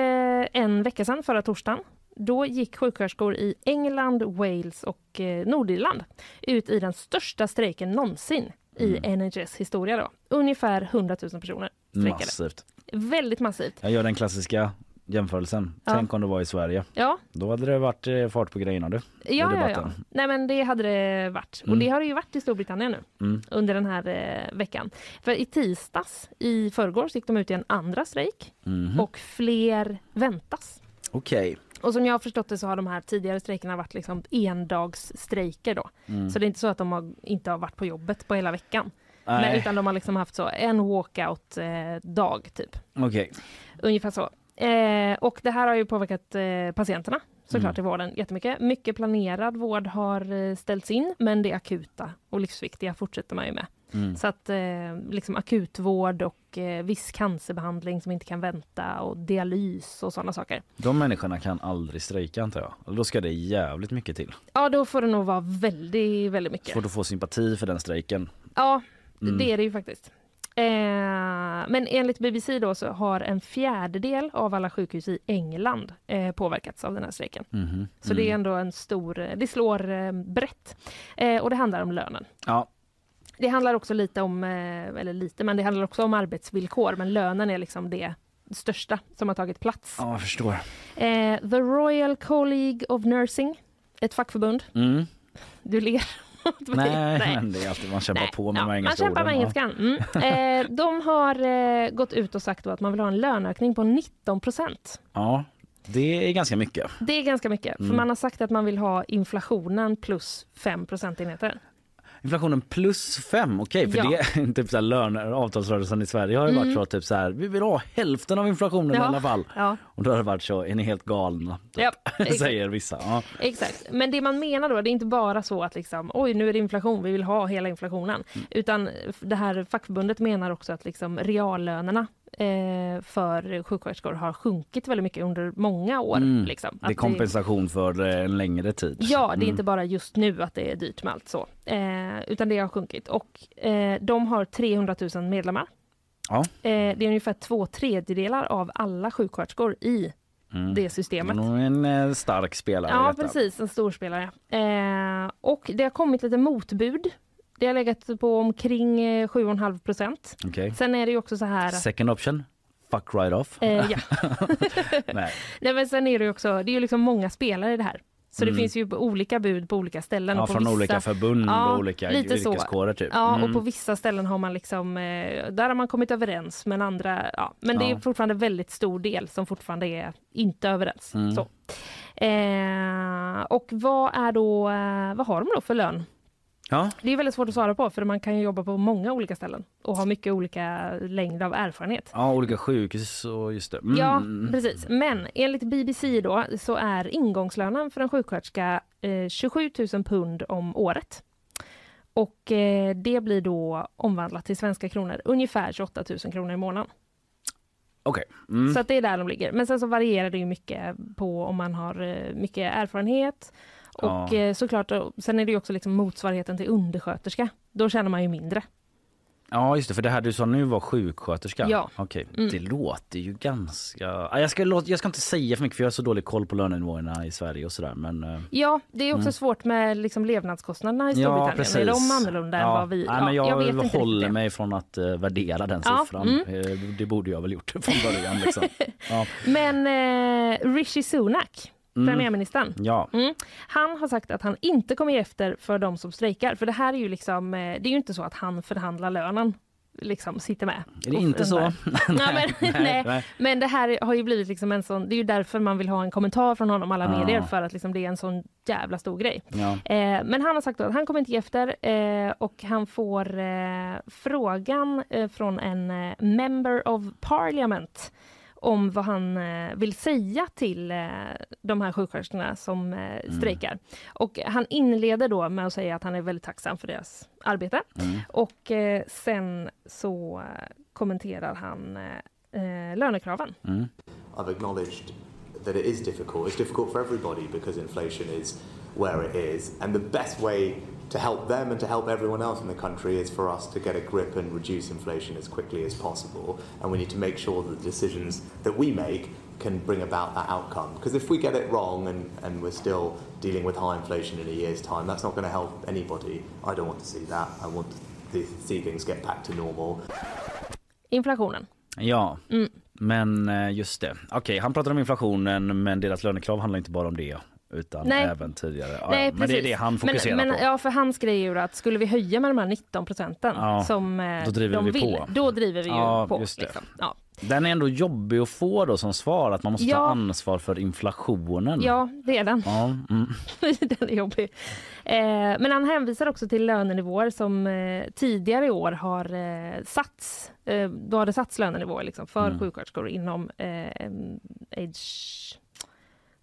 en vecka sedan, förra torsdagen, då gick sjuksköterskor i England, Wales och eh, Nordirland ut i den största strejken någonsin i Mm. NHS historia. Då. Ungefär 100 000 personer strejkade. Massivt. Väldigt massivt. Jag gör den klassiska jämförelsen. Ja. Tänk om det var i Sverige. Ja, Då hade det varit eh, fart på grejerna du. ja, ja, ja. Nej, men det hade det varit. Och Mm. det har det ju varit i Storbritannien nu Mm. under den här eh, veckan. För i tisdags, i förrgår, gick de ut i en andra strejk Mhm. och fler väntas. Okej. Och som jag har förstått det så har de här tidigare strejkerna varit liksom endagsstrejker då. Mm. Så det är inte så att de har, inte har varit på jobbet på hela veckan. Men, utan de har liksom haft så en walkout-dag typ. okej. Ungefär så. Eh, och det här har ju påverkat eh, patienterna såklart Mm. i vården jättemycket. Mycket planerad vård har eh, ställts in men det akuta och livsviktiga fortsätter man ju med. Mm. Så att eh, liksom akutvård och eh, viss cancerbehandling som inte kan vänta och dialys och sådana saker. De människorna kan aldrig strejka antar jag. Eller Då ska det jävligt mycket till. Ja, då får det nog vara väldigt, väldigt mycket. Svårt att få sympati för den strejken. Ja, Mm. det är det ju faktiskt. Eh, men enligt BBC då så har en fjärdedel av alla sjukhus i England eh, påverkats av den här strejken. Mhm. Så det är Mm. ändå en stor, det slår eh, brett. Eh, och det handlar om lönen. Ja, Det handlar också lite om, eh, eller lite, men det handlar också om arbetsvillkor. Men lönen är liksom det största som har tagit plats. ja jag förstår. Eh, The Royal Colleague of Nursing, ett fackförbund. Mm. Du ler. mig. Nej, men det är alltid, man kämpar Nej, på med ja, de här Man engelska kämpar med engelskan. Mm. Eh, de har eh, gått ut och sagt att man vill ha en löneökning på 19 procent. Ja, det är ganska mycket. Det är ganska mycket, Mm. för man har sagt att man vill ha inflationen plus 5 procentenheter. Inflationen plus fem, okej för Ja. det är typ så här löner, avtalsrörelsen i Sverige har ju varit Mm. så typ så här, vi vill ha hälften av inflationen Ja. i alla fall. Ja, Och då har det varit så, är ni helt galna? Typ, ja säger vissa. Ja. exakt. Men det man menar då, det är inte bara så att liksom, oj nu är det inflation, vi vill ha hela inflationen. Mm. Utan det här fackförbundet menar också att liksom reallönerna för sjuksköterskor har sjunkit väldigt mycket under många år. Mm. Liksom. Det är kompensation för eh, en längre tid. Ja, det är Mm. inte bara just nu att det är dyrt med allt så. Eh, utan det har sjunkit. Och eh, de har 300 000 medlemmar. Ja. Eh, det är ungefär två tredjedelar av alla sjuksköterskor i Mm. det systemet. En eh, stark spelare Ja, precis. En storspelare. Eh, och det har kommit lite motbud. Det har legat på omkring eh, 7,5 procent. Okej. Sen är det ju också så här... Second option, fuck right off. Eh, ja. Nej. Nej, men sen är det ju också, det är ju liksom många spelare i det här. Så Mm. det finns ju olika bud på olika ställen. Ja, och på från vissa, olika förbund Ja, och olika lite yrkeskårer typ. Ja, Mm. och på vissa ställen har man liksom, eh, där har man kommit överens, men andra, ja. Men det är Ja. fortfarande väldigt stor del som fortfarande är inte överens. Mm. Så. Eh, och vad är då, eh, vad har de då för lön? Ja, Det är väldigt svårt att svara på, för man kan jobba på många olika ställen och ha mycket olika längd av erfarenhet. ja, olika sjukhus och just det. Mm. Ja, precis. Men enligt BBC då så är ingångslönen för en sjuksköterska eh, 27 000 pund om året. Och eh, det blir då omvandlat till svenska kronor, ungefär 28 000 kronor i månaden. Okej. Mm. Så att det är där de ligger. Men sen så varierar det ju mycket på om man har eh, mycket erfarenhet. Och Ja. eh, såklart, sen är det ju också liksom motsvarigheten till undersköterska. Då tjänar man ju mindre. Ja just det, för det här du sa nu var sjuksköterska. Ja. Okej, Mm. det låter ju ganska... Ja, Jag ska, jag ska inte säga för mycket för jag har så dålig koll på lönenivåerna i Sverige och sådär men... eh, Ja, det är också Mm. svårt med liksom levnadskostnaderna i Ja Storbritannien. precis. är de annorlunda än ja. vad vi... Nej, men jag, jag vet inte håller det. mig från att uh, värdera den Ja, siffran. mm. Det borde jag väl gjort från början liksom. Ja. Men eh, Rishi Sunak, Mm. premiärministern, ja. mm, han har sagt att han inte kommer ge efter för de som strejkar. För det här är ju liksom, eh, det är ju inte så att han förhandlar lönen, liksom sitter med. Är det inte så? nej, men, nej, nej. men det här har ju blivit liksom en sån, det är ju därför man vill ha en kommentar från honom alla medier, för att liksom det är en sån jävla stor grej. Ja. Eh, men han har sagt att han kommer inte ge efter eh, och han får eh, frågan eh, från en eh, member of parliament om vad han eh, vill säga till eh, de här sjuksköterskorna som eh, strejkar. Och han inleder då med att säga att han är väldigt tacksam för deras arbete. Mm. Och eh, sen så kommenterar han lönekraven. Mm. I've acknowledged that it is difficult. It's difficult for everybody because inflation is where it is. And the best way to help them and to help everyone else in the country is for us to get a grip and reduce inflation as quickly as possible. And we need to make sure that the decisions that we make can bring about that outcome. Because if we get it wrong and, and we're still dealing with high inflation in a year's time, that's not going to help anybody. I don't want to see that. I want to see things get back to normal. Inflationen. Ja, Mm. men eh, just det. Okej, han pratar om inflationen men deras lönekrav handlar inte bara om det utan Nej. även tidigare. Ja, Nej, men det är det han fokuserar men, men, på. Ja, för hans grej är ju att skulle vi höja med de här 19 procenten Ja, som eh, då driver de vi vill, på. då driver vi ju Ja, på. Liksom. Ja. Den är ändå jobbig att få då som svar att man måste ta Ja. ansvar för inflationen. ja, det är den. Ja, mm. den är jobbig. Eh, men han hänvisar också till lönenivåer som eh, tidigare i år har eh, satts. Eh, då har det satts lönenivåer liksom, för Mm. sjuksköterskor inom eh, age...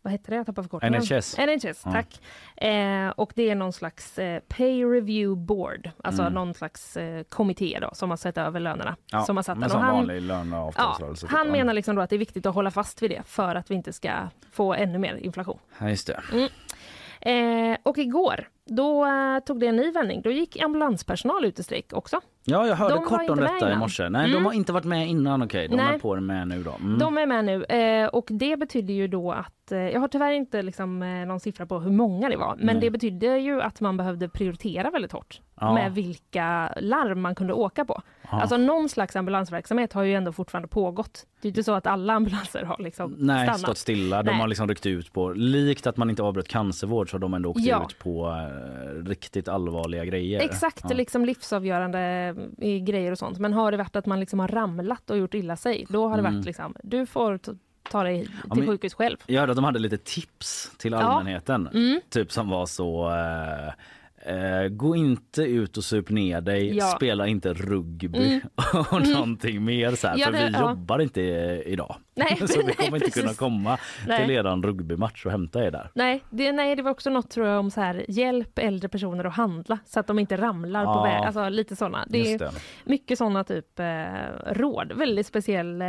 vad heter det? Jag tappar förkortningen. NHS. NHS, tack. Eh, och det är någon slags eh, pay review board, alltså Mm. någon slags eh, kommitté då, som har sett över lönerna. Ja, som har satt men som han, vanlig löne och ja, typ. han Ja. menar liksom då att det är viktigt att hålla fast vid det för att vi inte ska få ännu mer inflation. Ja, just det. Eh, och igår, då eh, tog det en ny vändning. Då gick ambulanspersonal ut i strejk också. Ja, jag hörde De kort om detta i morse. Nej, Mm. de har inte varit med innan. Okej, de Nej. är på det med nu då. Mm. De är med nu eh, och det betyder ju då att, eh, jag har tyvärr inte liksom, eh, någon siffra på hur många det var, men Nej. det betydde ju att man behövde prioritera väldigt hårt Ja. med vilka larm man kunde åka på. Ja. Alltså någon slags ambulansverksamhet har ju ändå fortfarande pågått. Det är inte så att alla ambulanser har liksom Nej, stannat. stått stilla. De Nej. har liksom ryckt ut på, likt att man inte avbröt cancervård så har de ändå åkt Ja. ut på eh, riktigt allvarliga grejer. Exakt, Ja. liksom livsavgörande eh, grejer och sånt. Men har det varit att man liksom har ramlat och gjort illa sig, då har det Mm. varit liksom, du får ta dig till men- sjukhus själv. Jag hörde att de hade lite tips till Ja. allmänheten. Mm. Typ som var så eh, Eh, gå inte ut och sup ner dig, Ja. spela inte rugby Mm. och Mm. någonting mer så här, Ja, för det- vi ja. jobbar inte idag. Nej, så vi nej, kommer inte kunna precis. komma Nej. till eran rugbymatch och hämta er där. Nej det, nej, det var också något tror jag om så här, hjälp äldre personer att handla så att de inte ramlar på Ja. väg. Alltså lite sådana. Det är det. mycket sådana typ eh, råd. Väldigt speciell eh,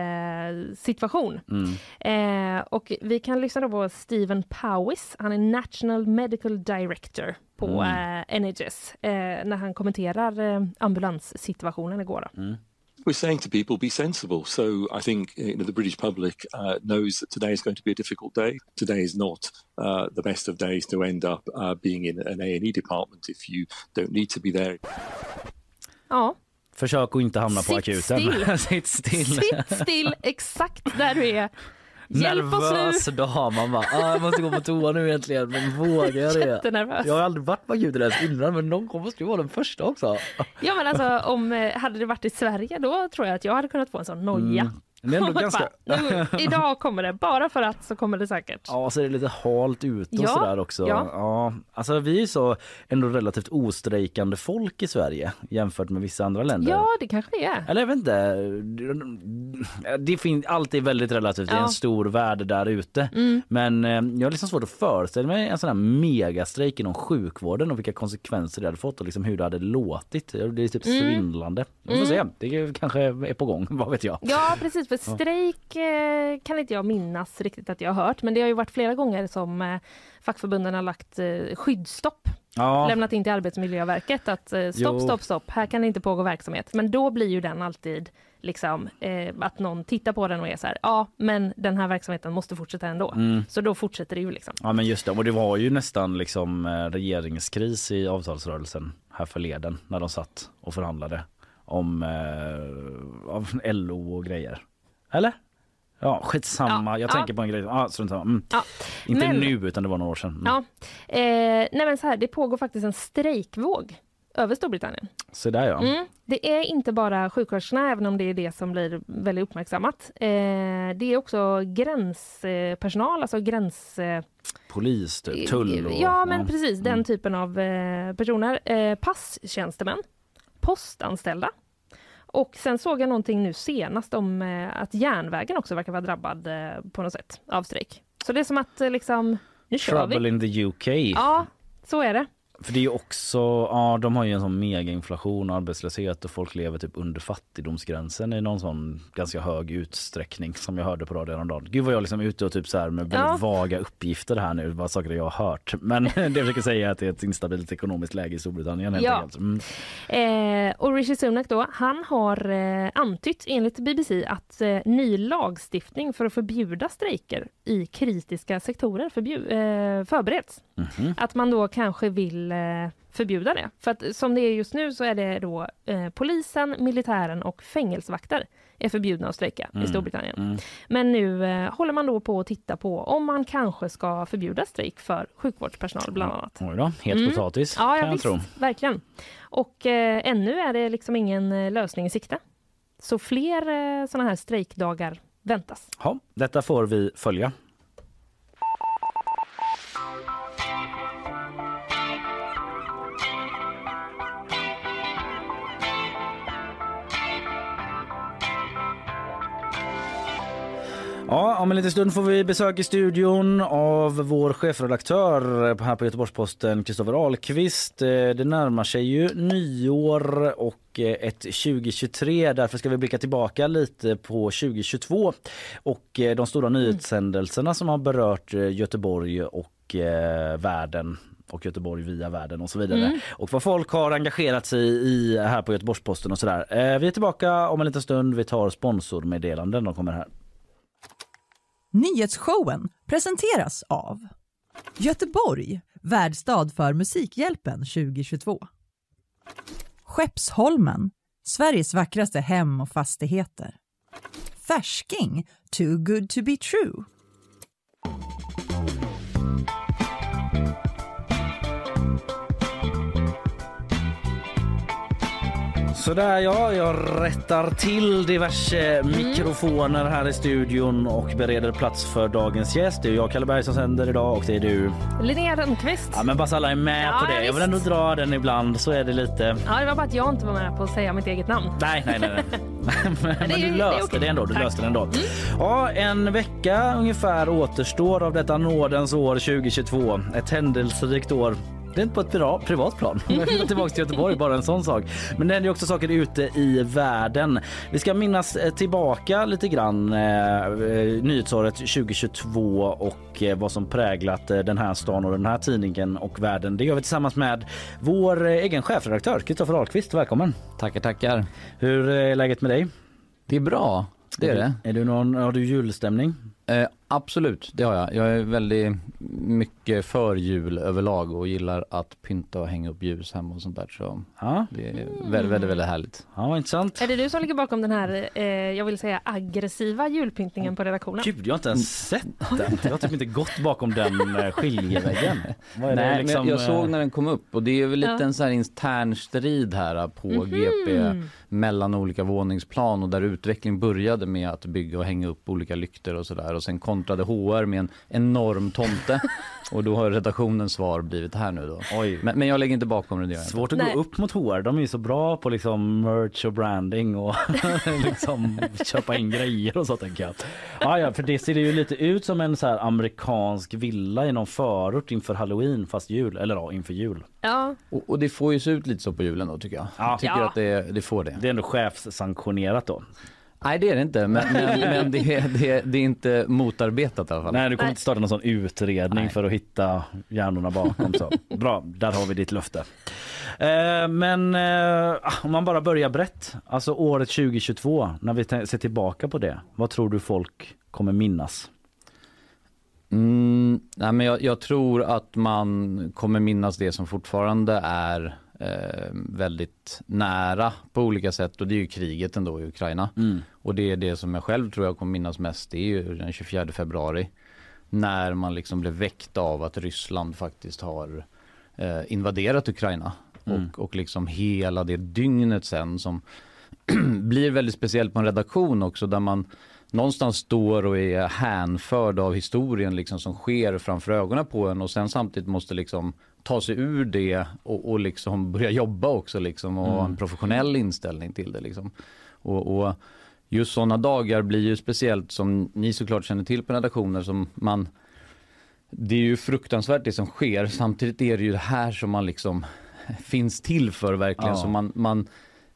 situation. Mm. Eh, och vi kan lyssna på Stephen Powis. Han är National Medical Director på Mm. eh, NHS eh, när han kommenterar eh, ambulanssituationen igår. Då. Mm. We're saying to people, be sensible. So I think you know, the British public uh, knows that today is going to be a difficult day. Today is not uh, the best of days to end up uh, being in an A&E department if you don't need to be there. Ja, Försök att inte hamna på Sitt akuten. still. Sitt still. sitt still exakt där du är. Hjälp oss nu! Nervös dag. Man bara, ah, jag måste gå på toa nu egentligen, men vågar jag det? Jag har aldrig varit på ens innan, men någon gång måste ju vara den första också. Ja men alltså om, eh, hade det varit i Sverige då tror jag att jag hade kunnat få en sån noja. Mm. Det är ändå ganska... nu, idag kommer det, bara för att så kommer det säkert. Ja, så är det lite halt ute och Ja, sådär också. ja. Ja, alltså vi är så ändå relativt ostrejkande folk i Sverige jämfört med vissa andra länder. Ja det kanske är. Eller jag vet inte. Det finns, allt är väldigt relativt. Det är Ja. en stor värld där ute. Mm. Men eh, jag har liksom svårt att föreställa mig en sån här megastrejk inom sjukvården och vilka konsekvenser det hade fått och liksom hur det hade låtit. Det är typ Mm. svindlande. Vi får se. Det kanske är på gång, vad vet jag. Ja precis, för strejk eh, kan inte jag minnas riktigt att jag har hört men det har ju varit flera gånger som eh, fackförbunden har lagt eh, skyddsstopp. Ja. Lämnat in till Arbetsmiljöverket att eh, stopp, Jo. stopp, stopp, här kan det inte pågå verksamhet. Men då blir ju den alltid liksom eh, att någon tittar på den och är så här, ja men den här verksamheten måste fortsätta ändå. Mm. Så då fortsätter det ju liksom. Ja men just det, och det var ju nästan liksom regeringskris i avtalsrörelsen här förleden när de satt och förhandlade om eh, LO och grejer. Eller? Ja skitsamma, Ja, jag ja. tänker på en grej. Strunt samma. mm. Ja. Inte Men- nu utan det var några år sedan. Mm. Ja. Eh, nej men så här, det pågår faktiskt en strejkvåg över Storbritannien. Så där ja. Mm. Det är inte bara sjuksköterskorna, även om det är det som blir väldigt uppmärksammat. Eh, det är också gränspersonal, alltså gräns... Eh, Polis, typ, tull och... ja, men precis den Mm. typen av eh, personer. Eh, passtjänstemän, postanställda. Och sen såg jag någonting nu senast om eh, att järnvägen också verkar vara drabbad eh, på något sätt av strejk. Så det är som att eh, liksom, nu kör Trouble vi. in the UK. Ja, så är det. För det är ju också, ja de har ju en sån megainflation och arbetslöshet och folk lever typ under fattigdomsgränsen i någon sån ganska hög utsträckning som jag hörde på radion häromdagen. Gud vad jag liksom är ute och typ så här med väldigt Ja. vaga uppgifter här nu, bara saker jag har hört. Men det jag försöker säga är att det är ett instabilt ekonomiskt läge i Storbritannien helt Ja. enkelt. Mm. Eh, och Rishi Sunak då, han har eh, antytt enligt BBC att eh, ny lagstiftning för att förbjuda strejker i kritiska sektorer förbju- eh, förbereds. Mhm. Att man då kanske vill eh, förbjuda det. För att som det är just nu så är det då eh, polisen, militären och fängelsevakter är förbjudna att strejka i Mm. Storbritannien. Mm. Men nu eh, håller man då på att titta på om man kanske ska förbjuda strejk för sjukvårdspersonal bland annat. Oj då, het Mm. potatis Ja, ja visst, tro. verkligen. Och eh, ännu är det liksom ingen eh, lösning i sikte. Så fler eh, sådana här strejkdagar väntas. Ja, detta får vi följa. Ja, om en liten stund får vi besök i studion av vår chefredaktör här på Göteborgs-Posten, Kristoffer Ahlqvist. Eh, det närmar sig ju nyår och eh, ett 2023. Därför ska vi blicka tillbaka lite på 2022 och eh, de stora nyhetshändelserna som har berört Göteborg och världen och Göteborg via världen och så vidare. Mm. Och vad folk har engagerat sig i här på Göteborgs-Posten och sådär. Vi är tillbaka om en liten stund. Vi tar sponsormeddelanden. De kommer här. Nyhetsshowen presenteras av Göteborg, värdstad för Musikhjälpen 2022. Skeppsholmen, Sveriges vackraste hem och fastigheter. Färsking, too good to be true. Sådär ja, jag rättar till diverse mm. mikrofoner här i studion och bereder plats för dagens gäst. Det är jag, Kalle Berg, som sänder idag och det är du. Linnea Rönnqvist. Ja, men bara så alla är med ja, på det. Jag vill ändå dra den ibland, så är det lite. Ja, det var bara att jag inte var med på att säga mitt eget namn. Nej, nej, nej. nej. men, men du löste det, det ändå. Du löste det ändå. Mm. Ja, en vecka ungefär återstår av detta nådens år 2022. Ett händelserikt år det är inte på ett privat plan. Jag tillbaka till Göteborg, bara en sån sak. Men det händer också saker ute i världen. Vi ska minnas eh, tillbaka lite grann eh, eh nyhetsåret 2022 och eh, vad som präglat eh, den här stan och den här tidningen och världen. Det gör vi tillsammans med vår eh, egen chefredaktör Kristoffer Ahlqvist. Välkommen! Tackar, tackar. Hur är läget med dig? Det är bra. Det är, är det. Är du någon, har du julstämning? Absolut, det har jag. Jag är väldigt mycket för jul överlag och gillar att pynta och hänga upp ljus hemma och sånt där. Så ja. det är väldigt, väldigt, väldigt härligt. Ja, intressant. Är det du som ligger bakom den här, eh, jag vill säga aggressiva julpyntningen på redaktionen? Gud, jag har inte ens sett den. Jag har typ inte gått bakom den eh, skiljeväggen. Nej, liksom, men jag såg eh, när den kom upp och det är väl lite ja. en så här intern strid här på mm -hmm. GP mellan olika våningsplan och där utveckling började med att bygga och hänga upp olika lyktor och sådär och sen kontrade HR med en enorm tomte och då har redaktionens svar blivit här nu då. Oj. Men, men jag lägger inte bakom det. Svårt att Nej. gå upp mot HR. De är ju så bra på liksom merch och branding och liksom köpa in grejer och så tänker jag. Ja, ja, för det ser ju lite ut som en så här amerikansk villa i någon förort inför halloween fast jul eller ja, inför jul. Ja. Och, och, det får ju se ut lite så på julen då tycker jag. Ja. Jag tycker ja. att det, det får det. Det är ändå chefssanktionerat då. Nej det är det inte men, men, men det, är, det, är, det, är inte motarbetat i alla fall. Nej du kommer inte starta någon sån utredning Nej. för att hitta hjärnorna bakom. Så. Bra, där har vi ditt löfte. Eh, men eh, om man bara börjar brett, alltså året 2022 när vi ser tillbaka på det. Vad tror du folk kommer minnas? Mm, nej, men jag, jag, tror att man kommer minnas det som fortfarande är väldigt nära på olika sätt och det är ju kriget ändå i Ukraina. Mm. Och det är det som jag själv tror jag kommer minnas mest, det är ju den 24 februari. När man liksom blev väckt av att Ryssland faktiskt har eh, invaderat Ukraina. Mm. Och, och liksom hela det dygnet sen som blir väldigt speciellt på en redaktion också där man någonstans står och är hänförd av historien liksom som sker framför ögonen på en och sen samtidigt måste liksom ta sig ur det och, och liksom börja jobba också liksom och mm. ha en professionell inställning till det liksom. Och, och just sådana dagar blir ju speciellt som ni såklart känner till på redaktioner som man det är ju fruktansvärt det som sker samtidigt är det ju det här som man liksom finns till för verkligen ja. så man, man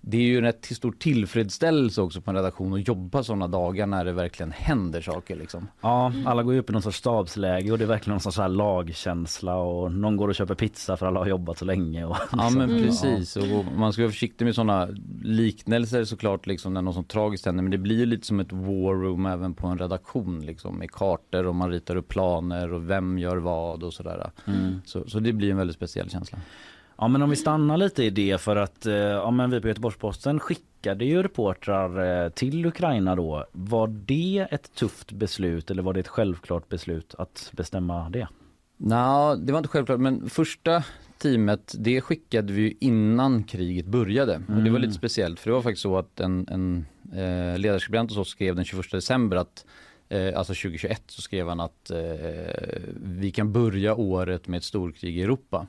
det är ju en rätt stor tillfredsställelse också på en redaktion att jobba sådana dagar när det verkligen händer saker. Liksom. Ja, alla går ju upp i någon sorts stabsläge och det är verkligen någon sorts här lagkänsla och någon går och köper pizza för alla har jobbat så länge. Och liksom. Ja men precis och man ska vara försiktig med sådana liknelser såklart liksom när något sånt tragiskt händer men det blir lite som ett war room även på en redaktion liksom med kartor och man ritar upp planer och vem gör vad och sådär. Mm. Så, så det blir en väldigt speciell känsla. Ja men om vi stannar lite i det för att eh, ja, men vi på Göteborgs-Posten skickade ju reportrar eh, till Ukraina då. Var det ett tufft beslut eller var det ett självklart beslut att bestämma det? Nej, det var inte självklart men första teamet det skickade vi innan kriget började. Mm. Och det var lite mm. speciellt för det var faktiskt så att en, en eh, ledarskribent hos oss skrev den 21 december att eh, alltså 2021 så skrev han att eh, vi kan börja året med ett storkrig i Europa.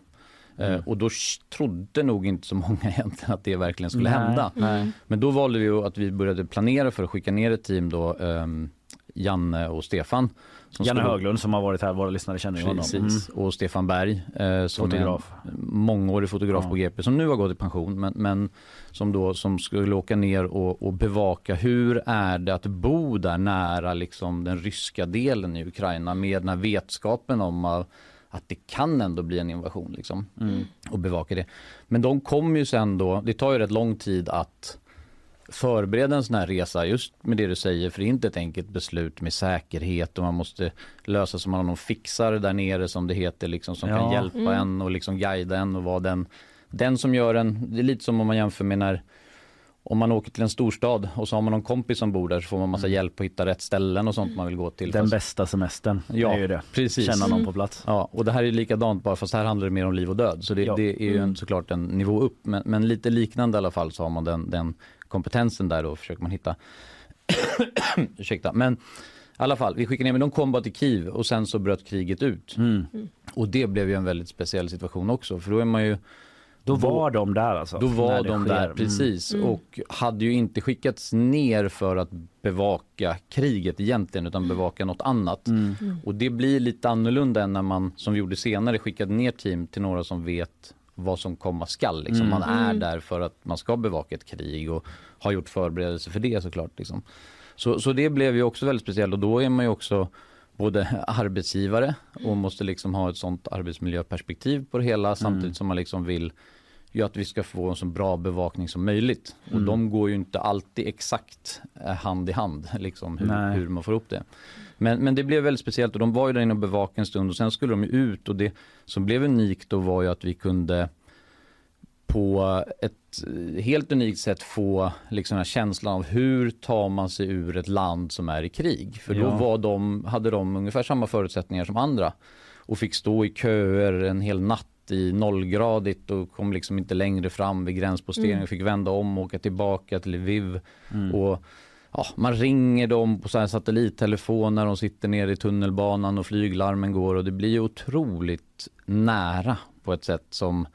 Eh, mm. och då trodde nog inte så många egentligen att det verkligen skulle Nej. hända. Mm. Men då valde vi att vi började planera för att skicka ner ett team då um, Janne och Stefan. som Janne skulle- Höglund som har varit här, våra lyssnare känner ju honom. Mm. och Stefan Berg eh, som Fotograf. är en mångårig fotograf Ja. på GP som nu har gått i pension men, men som då som skulle åka ner och, och bevaka hur är det att bo där nära liksom den ryska delen i Ukraina med den här vetskapen om att det kan ändå bli en invasion liksom Mm. och bevaka det. Men de kommer ju sen då, det tar ju rätt lång tid att förbereda en sån här resa just med det du säger för det är inte ett enkelt beslut med säkerhet och man måste lösa som man har någon fixare där nere som det heter liksom som kan Ja. hjälpa Mm. en och liksom guida en och vara den, den som gör en, det är lite som om man jämför med när om man åker till en storstad och så har man någon kompis som bor där så får man massa hjälp att hitta rätt ställen och sånt man vill gå till. Den Fast- bästa semestern Ja, är ju det. precis. Känna någon Mm. på plats. Ja, och det här är likadant bara fast här handlar det mer om liv och död. Så det, Ja. det är ju en, Mm. såklart en nivå upp. Men, men lite liknande i alla fall så har man den, den kompetensen där då försöker man hitta. Ursäkta. Men i alla fall, vi skickade ner, men de kom bara till Kiev och sen så bröt kriget ut. Mm. Och det blev ju en väldigt speciell situation också för då är man ju Då var de där alltså? Då var de sker. där, Mm. precis. Mm. Och hade ju inte skickats ner för att bevaka kriget egentligen utan bevaka något annat. Mm. Och det blir lite annorlunda än när man, som vi gjorde senare, skickade ner team till några som vet vad som komma skall. Liksom. Mm. Man är Mm. där för att man ska bevaka ett krig och har gjort förberedelser för det såklart. Liksom. Så, så det blev ju också väldigt speciellt och då är man ju också både arbetsgivare och måste liksom ha ett sånt arbetsmiljöperspektiv på det hela samtidigt som man liksom vill ju att vi ska få en så bra bevakning som möjligt. Och Mm. de går ju inte alltid exakt eh, hand i hand, liksom hur, hur man får ihop det. Men, men det blev väldigt speciellt och de var ju där inne och bevakade en stund och sen skulle de ju ut och det som blev unikt då var ju att vi kunde på ett eh, helt unikt sätt få liksom känslan av hur tar man sig ur ett land som är i krig. För då Ja. var de, hade de ungefär samma förutsättningar som andra och fick stå i köer en hel natt i nollgradigt och kom liksom inte längre fram vid gränsposteringen, Mm. fick vända om och åka tillbaka till Lviv. Mm. Och ja, man ringer dem på så här satellittelefon när de sitter nere i tunnelbanan och flyglarmen går och det blir otroligt nära på ett sätt som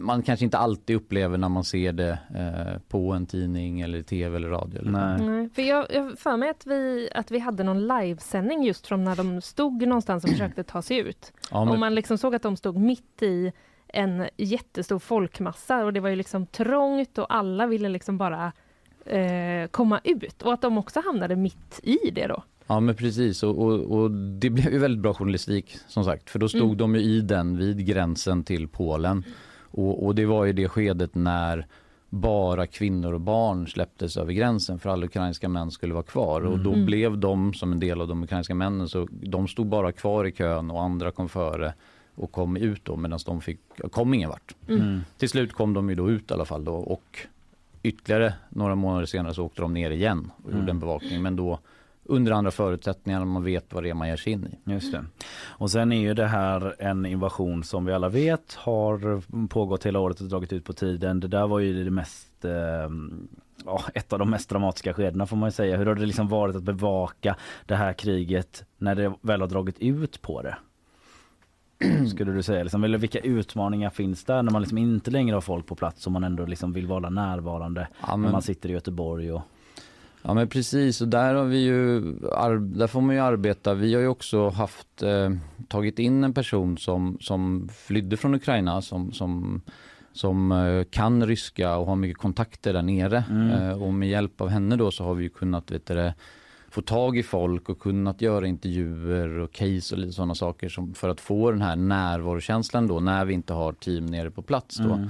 man kanske inte alltid upplever när man ser det eh, på en tidning eller tv eller radio. Eller Nej, för jag, jag för mig att vi, att vi hade någon livesändning just från när de stod någonstans och försökte ta sig ut. Ja, men- Och man liksom såg att de stod mitt i en jättestor folkmassa och det var ju liksom trångt och alla ville liksom bara eh, komma ut och att de också hamnade mitt i det då. Ja men precis och, och, och det blev ju väldigt bra journalistik som sagt för då stod Mm. de ju i den vid gränsen till Polen och, och det var ju det skedet när bara kvinnor och barn släpptes över gränsen för alla ukrainska män skulle vara kvar och då Mm. blev de som en del av de ukrainska männen så de stod bara kvar i kön och andra kom före och kom ut då medan de fick, kom ingen vart. Mm. Till slut kom de ju då ut i alla fall då och ytterligare några månader senare så åkte de ner igen och Mm. gjorde en bevakning men då under andra förutsättningar när man vet vad det är man ger sig in i. Just det. Och sen är ju det här en invasion som vi alla vet har pågått hela året och dragit ut på tiden. Det där var ju det mest eh, ja, ett av de mest dramatiska skedena får man ju säga. Hur har det liksom varit att bevaka det här kriget när det väl har dragit ut på det? Skulle du säga liksom, eller vilka utmaningar finns där när man liksom inte längre har folk på plats och man ändå liksom vill vara närvarande Ja, när men- man sitter i Göteborg och Ja men precis och där har vi ju, där får man ju arbeta. Vi har ju också haft, eh, tagit in en person som, som flydde från Ukraina som, som, som eh, kan ryska och har mycket kontakter där nere. Mm. Eh, och med hjälp av henne då så har vi ju kunnat vet du, få tag i folk och kunnat göra intervjuer och case och lite sådana saker som, för att få den här närvarokänslan då när vi inte har team nere på plats då. Mm.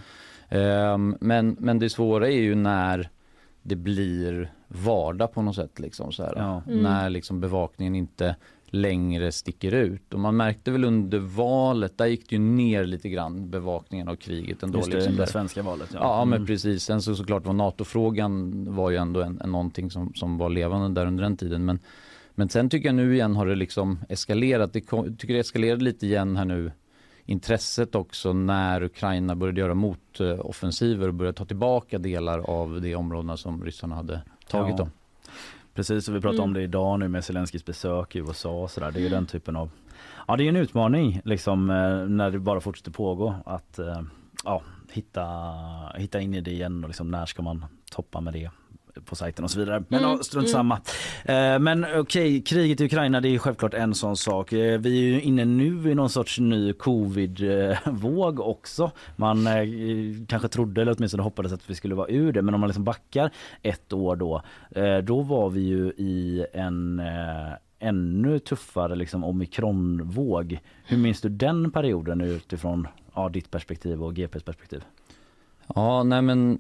Ehm, men, men det svåra är ju när det blir vardag på något sätt. Liksom, så här. Ja. Mm. När liksom bevakningen inte längre sticker ut. Och man märkte väl under valet, där gick det ju ner lite grann bevakningen av kriget ändå. Just det, liksom det svenska valet. Ja, Ja, men Mm. precis. Sen så såklart var NATO-frågan var ju ändå en, en någonting som, som var levande där under den tiden. Men, men sen tycker jag nu igen har det liksom eskalerat. Det kom, tycker det eskalerade lite igen här nu intresset också när Ukraina började göra motoffensiver och började ta tillbaka delar av de områdena som ryssarna hade tagit Ja. dem. Precis, och vi pratar Mm. om det idag nu med Zelenskyjs besök i USA och sådär. Det är ju den typen av... Ja, det är en utmaning liksom eh, när det bara fortsätter pågå att eh, ja, hitta, hitta in i det igen och liksom när ska man toppa med det på sajten och så vidare. Men Mm, strunt mm. samma. Eh, men okej, kriget i Ukraina det är självklart en sån sak. Eh, vi är ju inne nu i någon sorts ny covid-våg också. Man eh, kanske trodde eller åtminstone hoppades att vi skulle vara ur det men om man liksom backar ett år då, eh, då var vi ju i en eh, ännu tuffare liksom omikronvåg. Hur minns du den perioden utifrån ja, ditt perspektiv och GPs perspektiv? Ja, nej men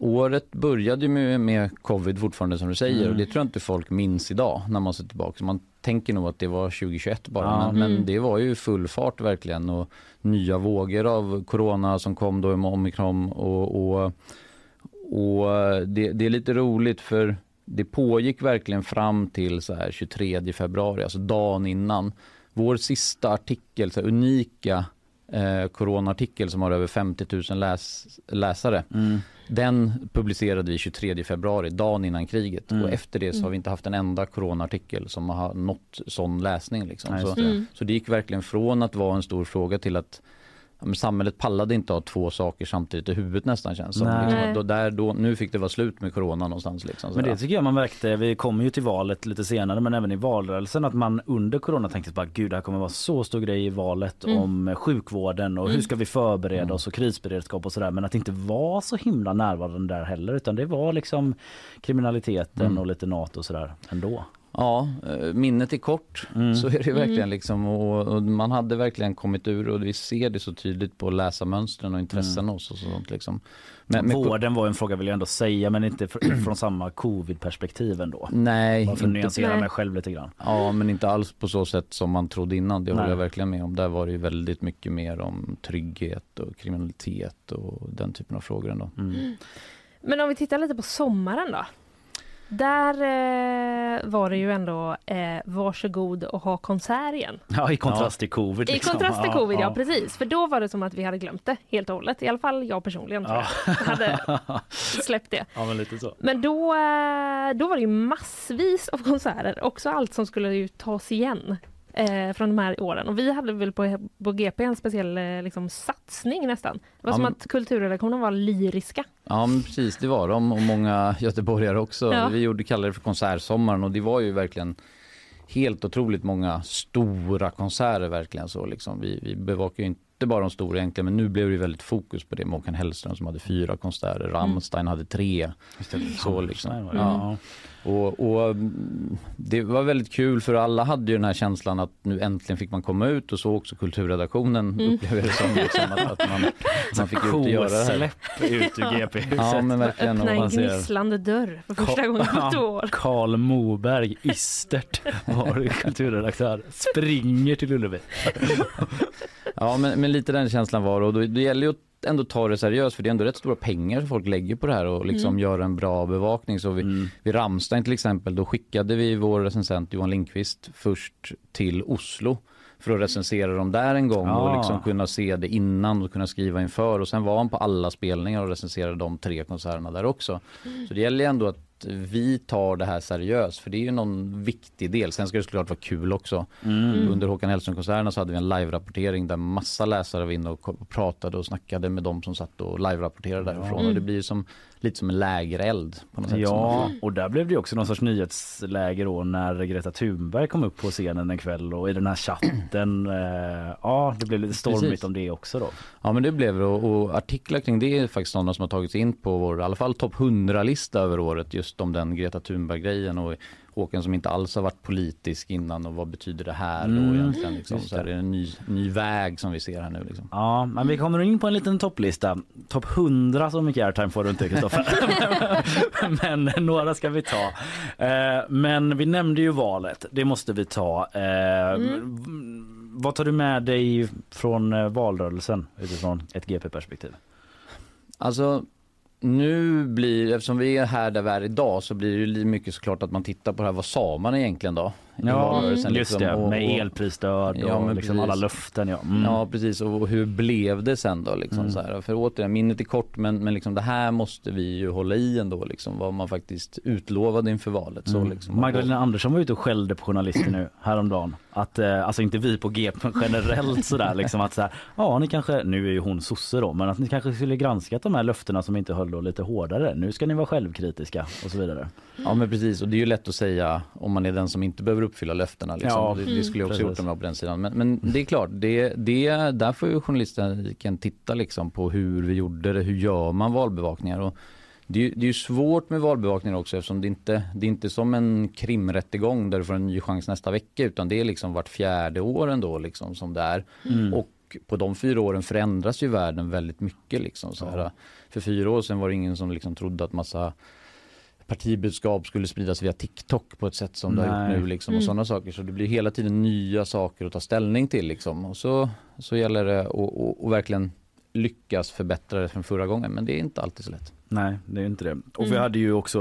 året började ju med, med covid fortfarande som du säger Mm. och det tror jag inte folk minns idag när man ser tillbaka. Man tänker nog att det var 2021 bara Ja. men, men Mm. det var ju full fart verkligen och nya vågor av corona som kom då med omikron och, och, och det, det är lite roligt för det pågick verkligen fram till så här 23 februari, alltså dagen innan. Vår sista artikel, så här unika eh, coronaartikel som har över 50 000 läs, läsare. Mm. Den publicerade vi 23 februari, dagen innan kriget. Mm. Och efter det så har vi inte haft en enda coronaartikel som har nått sån läsning. Liksom. Nej, så, det. Mm. så det gick verkligen från att vara en stor fråga till att men samhället pallade inte ha två saker samtidigt i huvudet nästan känns som. Liksom, då, där, då, nu fick det vara slut med corona någonstans. Liksom, Men det tycker jag man märkte, vi kommer ju till valet lite senare men även i valrörelsen att man under corona tänkte bara gud det här kommer vara så stor grej i valet Mm. om sjukvården och hur Mm. ska vi förbereda oss och krisberedskap och sådär men att det inte var så himla närvarande där heller utan det var liksom kriminaliteten Mm. och lite NATO och sådär ändå. Ja, eh, minnet är kort. Mm. Så är det verkligen. Mm. Liksom, och, och man hade verkligen kommit ur och vi ser det så tydligt på läsarmönstren och intressen Mm. oss och sånt. Liksom. Men, men, Vården var en fråga vill jag ändå säga men inte fr- från samma covid-perspektiv ändå. nej, Bara för att nyansera mig själv lite grann. ja, men inte alls på så sätt som man trodde innan. Det håller jag verkligen med om. Där var det ju väldigt mycket mer om trygghet och kriminalitet och den typen av frågor ändå. Mm. Men om vi tittar lite på sommaren då. Där eh, var det ju ändå eh, varsågod och ha konsert igen. Ja i kontrast till covid. I liksom. kontrast till covid, ja, ja. precis. För då var det som att vi hade glömt det helt och hållet. I alla fall jag personligen tror Ja. jag hade släppt det. ja men lite så. Men då, eh, då var det ju massvis av konserter, också allt som skulle ju tas igen eh, från de här åren. Och vi hade väl på, på GP en speciell eh, liksom, satsning nästan. Det var Ja, som men- att kulturredaktionen var lyriska. Ja precis, det var de och många göteborgare också. Ja. Vi gjorde, kallade det för konsertsommaren och det var ju verkligen helt otroligt många stora konserter verkligen så liksom. Vi, vi bevakar ju inte bara de stora egentligen men nu blev det ju väldigt fokus på det med Håkan Hellström som hade fyra konserter, Rammstein hade tre. Så liksom. Ja. Och, och mm, det var väldigt kul för alla hade ju den här känslan att nu äntligen fick man komma ut och så också kulturredaktionen Mm. upplever det som liksom att, att man, man fick ut och göra det här. Ut ur GP-huset. Ja men verkligen. Öppna en gnisslande dörr för första gången på två år. Karl Moberg, ystert, var kulturredaktör, springer till Ullevi. Ja men, men lite den känslan var och då, det gäller ju att ändå ta det seriöst för det är ändå rätt stora pengar som folk lägger på det här och liksom Mm. göra en bra bevakning. Så vi, Mm. vid Ramstein till exempel då skickade vi vår recensent Johan Lindqvist först till Oslo för att recensera dem där en gång Ja. och liksom kunna se det innan och kunna skriva inför och sen var han på alla spelningar och recenserade de tre konserterna där också. Så det gäller ju ändå att vi tar det här seriöst för det är ju någon viktig del. Sen ska det såklart vara kul också. Mm. Under Håkan Hellström-konserterna så hade vi en live-rapportering där massa läsare var inne och pratade och snackade med de som satt och live-rapporterade därifrån. Mm. Och det blir ju som, lite som en lägereld på något sätt. Ja, och där blev det också någon sorts nyhetsläge då när Greta Thunberg kom upp på scenen en kväll och i den här chatten, eh, ja det blev lite stormigt Precis. om det också då. Ja men det blev det och, och artiklar kring det är faktiskt sådana som har tagits in på vår, i alla fall topp 100-lista över året just om den Greta Thunberg-grejen och Håkan som inte alls har varit politisk innan och vad betyder det här då Mm. egentligen liksom. Så här, det. är en ny, ny väg som vi ser här nu liksom. Ja, men vi kommer in på en liten topplista. Topp 100 så mycket airtime får du inte Kristoffer. men några ska vi ta. Eh, men vi nämnde ju valet, det måste vi ta. Eh, Mm. Vad tar du med dig från eh, valrörelsen utifrån ett GP-perspektiv? Alltså nu blir, eftersom vi är här där vi är idag så blir det ju mycket såklart att man tittar på det här, vad sa man egentligen då? I valrörelsen. just liksom, det, och- med och- elprisstöd och Ja, men liksom precis. alla löften. Ja. Mm. Ja precis och hur blev det sen då liksom Mm. så här, för återigen minnet är kort men, men liksom det här måste vi ju hålla i ändå liksom vad man faktiskt utlovade inför valet. Så, Mm. liksom. Magdalena Andersson var ute och skällde på journalister nu häromdagen. Att, eh, alltså inte vi på G men generellt sådär liksom att så här, ja ni kanske, nu är ju hon sosse då, men att ni kanske skulle granskat de här löftena som inte höll då lite hårdare. Nu ska ni vara självkritiska och så vidare. Ja men precis och det är ju lätt att säga om man är den som inte behöver uppfylla löftena. Liksom. Ja, det, det skulle jag också precis. gjort om jag var på den sidan. Men, men det är klart, det, det, där får ju journalistiken titta liksom på hur vi gjorde det, hur gör man valbevakningar. Och det, är, ju- det är ju svårt med valbevakningar också eftersom det inte det är inte som en krimrättegång där du får en ny chans nästa vecka utan det är liksom vart fjärde år ändå liksom som det är. Mm. Och på de fyra åren förändras ju världen väldigt mycket. Liksom, så här. För fyra år sedan var det ingen som liksom trodde att massa partibudskap skulle spridas via TikTok på ett sätt som det har Nej. gjort nu. Liksom, och Mm. sådana saker. Så det blir hela tiden nya saker att ta ställning till. Liksom. Och så, så gäller det att att- att verkligen lyckas förbättra det från förra gången. Men det är inte alltid så lätt. Nej, det är inte det. Och vi Mm. hade ju också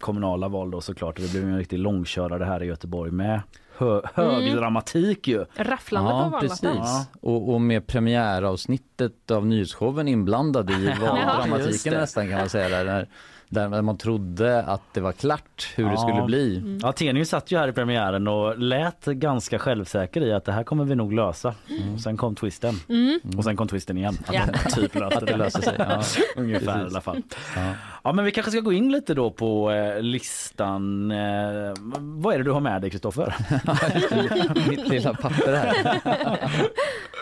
kommunala val då såklart. Det blev en riktig långkörare här i Göteborg med hö hög dramatik ju. Rafflande på Ja, valnatten. precis. Och, och med premiäravsnittet av nyhetsshowen inblandad i Ja, valdramatiken det. nästan kan man säga. Där, där, där man trodde att det var klart hur det skulle bli. Mm. Ja, Tenius satt ju här i premiären och lät ganska självsäker i att det här kommer vi nog lösa. Och sen kom twisten. Mm. Och sen kom twisten igen. Att Ja. typ löste Att det löser sig, ja. Ungefär Precis. i alla fall. Ja. Ja men vi kanske ska gå in lite då på eh, listan. Eh, vad är det du har med dig Kristoffer? Mitt lilla papper här.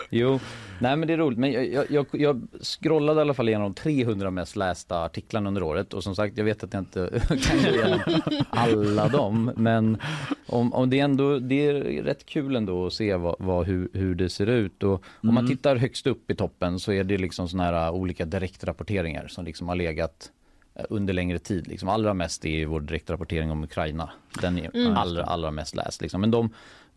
Jo, nej men det är roligt. Men jag, jag, jag, scrollade i alla fall igenom de 300 mest lästa artiklarna under året och som sagt jag vet att jag inte kan gå igenom alla dem. Men om, om det, är ändå, det är rätt kul ändå att se vad, vad, hur, hur det ser ut. Och om man tittar högst upp i toppen så är det liksom såna här olika direktrapporteringar som liksom har legat eh, under längre tid. Liksom. Allra mest är vår direktrapportering om Ukraina. Den är Mm. allra, allra mest läst. Liksom. Men de,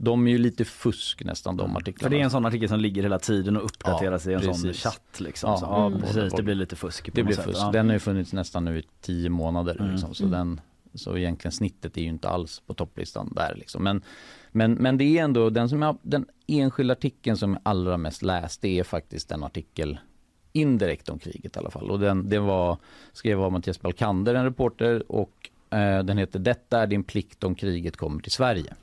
de är ju lite fusk nästan de artiklarna. För det är en sån artikel som ligger hela tiden och uppdateras i en sån precis. chatt. Liksom. Ja, så, ja mm. precis, det blir lite fusk. På Det blir sätt. fusk. Ja. Den har ju funnits nästan nu i tio månader. Mm. Liksom. Så, Mm. den, så egentligen snittet är ju inte alls på topplistan där. Liksom. Men, men, men det är ändå den, som jag, den enskilda artikeln som är allra mest läst det är faktiskt en artikel indirekt om kriget i alla fall. Och den, den var, skrev av Mattias Balkander, en reporter och eh, den heter Detta är din plikt om kriget kommer till Sverige.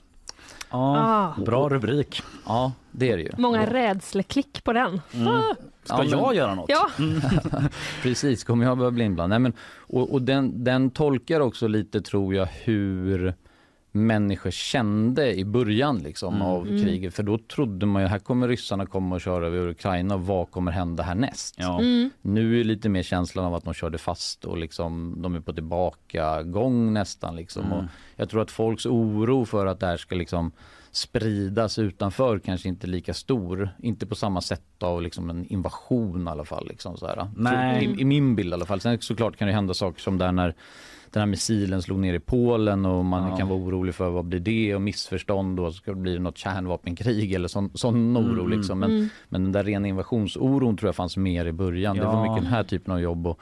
Ja, Ah. bra rubrik. Ja, det är det ju. Många rädsleklick på den. Mm. Ah. Ska Ja, men- jag göra något? Ja. Precis, kommer jag börja bli inblandad? Nej, men, och och den, den tolkar också lite, tror jag, hur människor kände i början liksom, Mm. av Mm. kriget. För då trodde man ju här kommer ryssarna komma och köra över Ukraina. Vad kommer hända härnäst? Ja. Mm. Nu är lite mer känslan av att de körde fast och liksom, de är på tillbakagång nästan. Liksom. Mm. Och jag tror att folks oro för att det här ska liksom spridas utanför kanske inte lika stor. Inte på samma sätt av liksom en invasion i alla fall. Liksom, så här. Nej. I, I min bild i alla fall. Sen såklart kan det hända saker som där när den här missilen slog ner i Polen och man Ja. kan vara orolig för vad blir det och missförstånd och ska det bli något kärnvapenkrig eller sån, sån oro Mm. liksom. Men, Mm. men den där rena invasionsoron tror jag fanns mer i början. Det var Ja. mycket den här typen av jobb och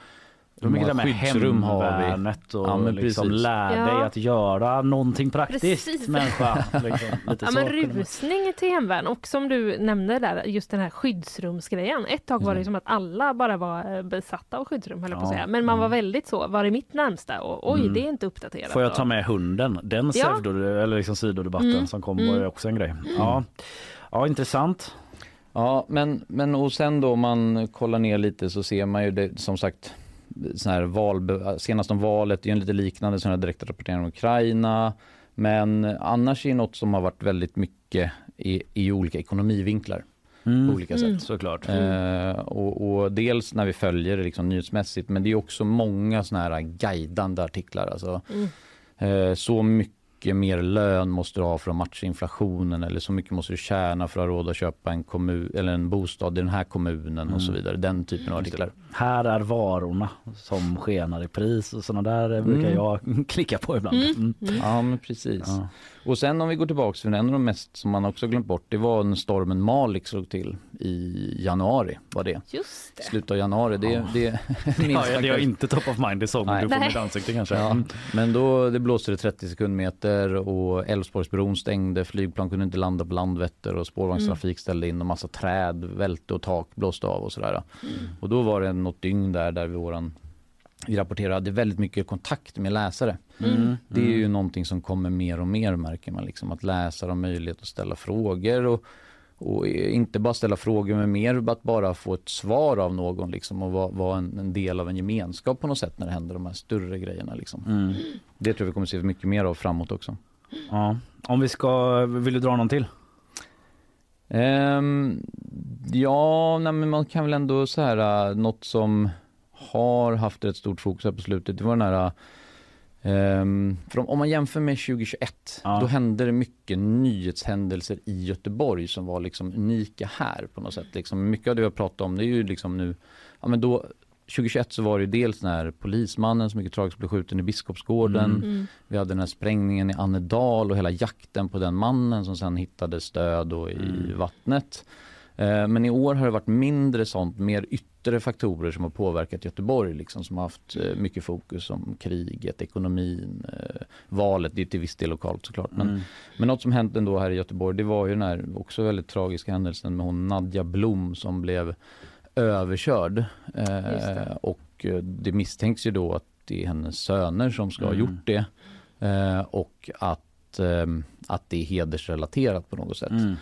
Var mycket hur det med skyddsrum har vi? hemvärnet och Ja, men liksom lär Ja. dig att göra någonting praktiskt Precis. människa. Liksom, lite Ja, men rusning till hemvärn och som du nämnde där, just den här skyddsrumsgrejen. Ett tag var det som att alla bara var eh, besatta av skyddsrum, höll jag på att Ja. säga. Men man var väldigt så, var det mitt närmsta? Och oj, Mm. det är inte uppdaterat. Får jag ta med hunden? Den Ja. pseudo, eller liksom sidodebatten Mm. som kom var ju Mm. också en grej. Ja, ja intressant. Ja, men, men och sen då om man kollar ner lite så ser man ju det som sagt sån här val, senast om valet, det är en lite liknande sån här direktrapportering om Ukraina. Men annars är det något som har varit väldigt mycket i, i olika ekonomivinklar Mm. på olika sätt. Mm. Såklart. Eh, och, och dels när vi följer det liksom nyhetsmässigt men det är också många såna här guidande artiklar. Alltså, Mm. eh, så mycket mer lön måste du ha för att matcha inflationen eller så mycket måste du tjäna för att ha råd att köpa en, kommun, eller en bostad i den här kommunen och så Mm. vidare. Den typen av artiklar. Här är varorna som skenar i pris och sådana där brukar Mm. jag klicka på ibland. Mm. Mm. Ja men precis. Ja. Och sen om vi går tillbaks för en av de mest som man också glömt bort det var när stormen Malik slog till i januari. Var det. Just det. Slutet av januari. Det, Ja. det, Ja, minns det är inte top of mind, det såg du på mitt ansikte kanske. Ja, men då det blåste det 30 sekundmeter och Älvsborgsbron stängde, flygplan kunde inte landa på Landvetter och spårvagnstrafik ställde in och massa träd välte och tak blåste av och sådär. Och då var det något dygn där, där vi, våran, vi rapporterade väldigt mycket kontakt med läsare. Mm. Det är ju någonting som kommer mer och mer märker man liksom att läsare har möjlighet att ställa frågor och, och inte bara ställa frågor men mer att bara få ett svar av någon liksom och vara, vara en, en del av en gemenskap på något sätt när det händer de här större grejerna liksom. Mm. Det tror jag vi kommer se mycket mer av framåt också. Ja. Om vi ska, vill du dra någon till? Ehm, ja, nej, men man kan väl ändå så här, äh, något som har haft ett stort fokus här på slutet, det var den här Um, för om, om man jämför med 2021, Ja. då hände det mycket nyhetshändelser i Göteborg som var liksom unika här på något sätt. Liksom, mycket av det vi har pratat om, det är ju liksom nu, ja men då 2021 så var det dels den här polismannen som mycket tragiskt blev skjuten i Biskopsgården. Mm. Mm. Vi hade den här sprängningen i Annedal och hela jakten på den mannen som sen hittades död då i Mm. vattnet. Eh, Men i år har det varit mindre sånt, mer yttre faktorer som har påverkat Göteborg liksom, som har haft eh, mycket fokus som kriget, ekonomin, eh, valet. Det är till viss del lokalt såklart. Men, Mm. men något som hänt ändå här i Göteborg det var ju den här också väldigt tragiska händelsen med hon Nadja Blom som blev överkörd. Eh, det. och eh, det misstänks ju då att det är hennes söner som ska ha Mm. gjort det. Eh, och att, eh, att det är hedersrelaterat på något sätt. Mm.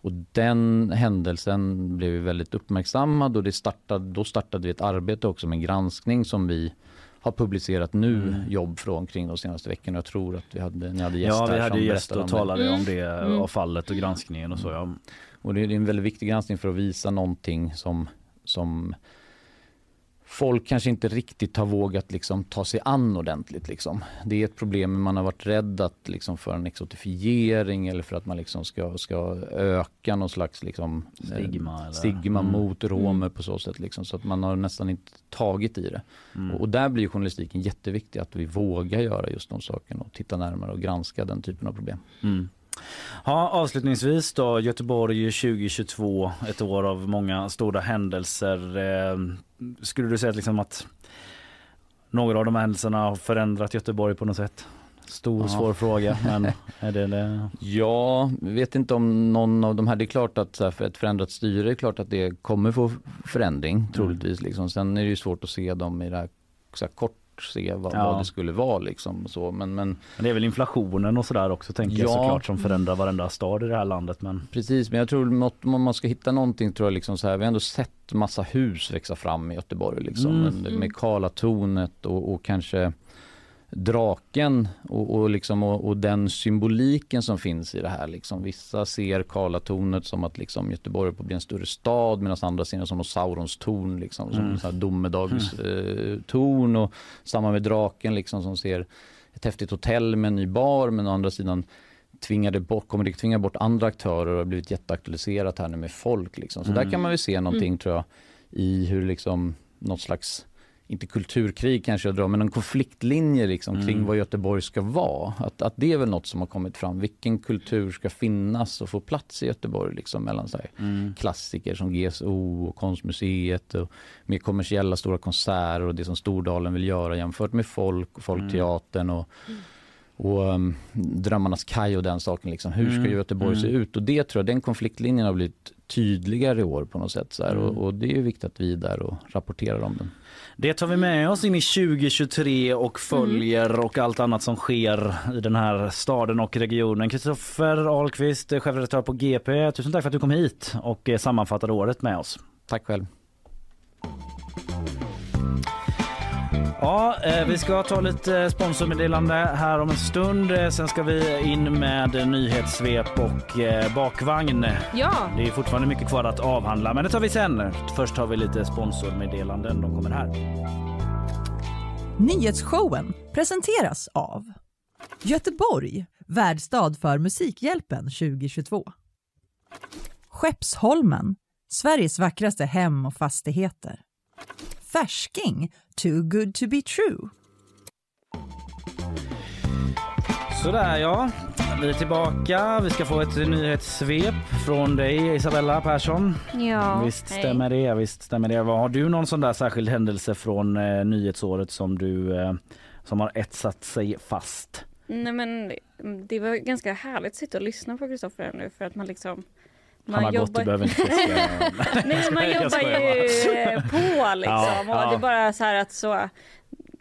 Och den händelsen blev väldigt uppmärksammad och det startade, då startade vi ett arbete också med en granskning som vi har publicerat nu Mm. jobb från kring de senaste veckorna. Jag tror att vi hade, ni hade gäster Ja, vi hade som gäst berättade och talade om det Mm. och fallet och granskningen och så. Ja. Och det är en väldigt viktig granskning för att visa någonting som, som folk kanske inte riktigt har vågat liksom ta sig an ordentligt. Liksom. Det är ett problem, man har varit rädd att liksom för en exotifiering eller för att man liksom ska, ska öka någon slags liksom, eh, Stigma eller- stigma Mm. mot romer på så sätt. Liksom, så att man har nästan inte tagit i det. Mm. Och, och där blir journalistiken jätteviktig, att vi vågar göra just de sakerna och titta närmare och granska den typen av problem. Mm. Ja, avslutningsvis då, Göteborg 2022, ett år av många stora händelser. Eh, skulle du säga att, liksom att några av de här händelserna har förändrat Göteborg på något sätt? Stor Ja. svår fråga, men är det det? Ja, vet inte om någon av de här, det är klart att för ett förändrat styre, är klart att det kommer få förändring troligtvis. Liksom. Sen är det ju svårt att se dem i det här, så här kort, se vad, Ja. vad det skulle vara liksom. Så, men, men Men det är väl inflationen och sådär också tänker jag Ja. såklart som förändrar varenda stad i det här landet. Men Precis, men jag tror något, om man ska hitta någonting tror jag liksom så här, vi har ändå sett massa hus växa fram i Göteborg liksom. Mm. Men Med Karlatornet och, och kanske draken och, och, liksom, och, och den symboliken som finns i det här. Liksom. Vissa ser Karlatornet som att liksom, Göteborg är på att bli en större stad medan andra ser det som Saurons torn, liksom, som Mm. en domedagstorn. Eh, torn och samma med draken liksom, som ser ett häftigt hotell med en ny bar men å andra sidan tvingade bort, kommer det tvinga bort andra aktörer och har blivit jätteaktualiserat här nu med folk. Liksom. Så Mm. där kan man väl se någonting tror jag i hur liksom något slags inte kulturkrig kanske jag drar, men en konfliktlinje liksom kring Mm. vad Göteborg ska vara. Att, att det är väl något som har kommit fram. Vilken kultur ska finnas och få plats i Göteborg liksom mellan så här, mm. klassiker som GSO och Konstmuseet och mer kommersiella stora konserter och det som Stordalen vill göra jämfört med folk och Folkteatern och, och um, Drömmarnas kaj och den saken. Liksom. Hur ska Mm, Göteborg se mm. ut? Och det tror jag, den konfliktlinjen har blivit tydligare i år på något sätt. Så. Mm. Och, och det är viktigt att vi är där och rapporterar om den. Det tar vi med oss in i 2023 och följer och allt annat som sker i den här staden och regionen. Kristoffer Ahlqvist, chefredaktör på GP. Tusen tack för att du kom hit och eh, sammanfattade året med oss. Tack själv. Ja, eh, vi ska ta lite sponsormeddelande här om en stund. Eh, Sen ska vi in med nyhetssvep och eh, bakvagn. Ja, Det är fortfarande mycket kvar att avhandla, men det tar vi sen. Först har vi lite sponsormeddelanden. De kommer här. Nyhetsshowen presenteras av Göteborg, värdstad för Musikhjälpen 2022. Skeppsholmen, Sveriges vackraste hem och fastigheter. Färsking, too good to be true. Sådär ja, vi är tillbaka. Vi ska få ett nyhetssvep från dig Isabella Persson. ja. visst hej. stämmer det. Visst stämmer det. Har du någon sån där särskild händelse från eh, nyhetsåret som du eh, som har etsat sig fast? Nej men det var ganska härligt att sitta och lyssna på Kristoffer nu för att man liksom Han har gått, du behöver inte fiska. Nej, men man jobbar ju på liksom. Ja, och ja. det är bara så här att så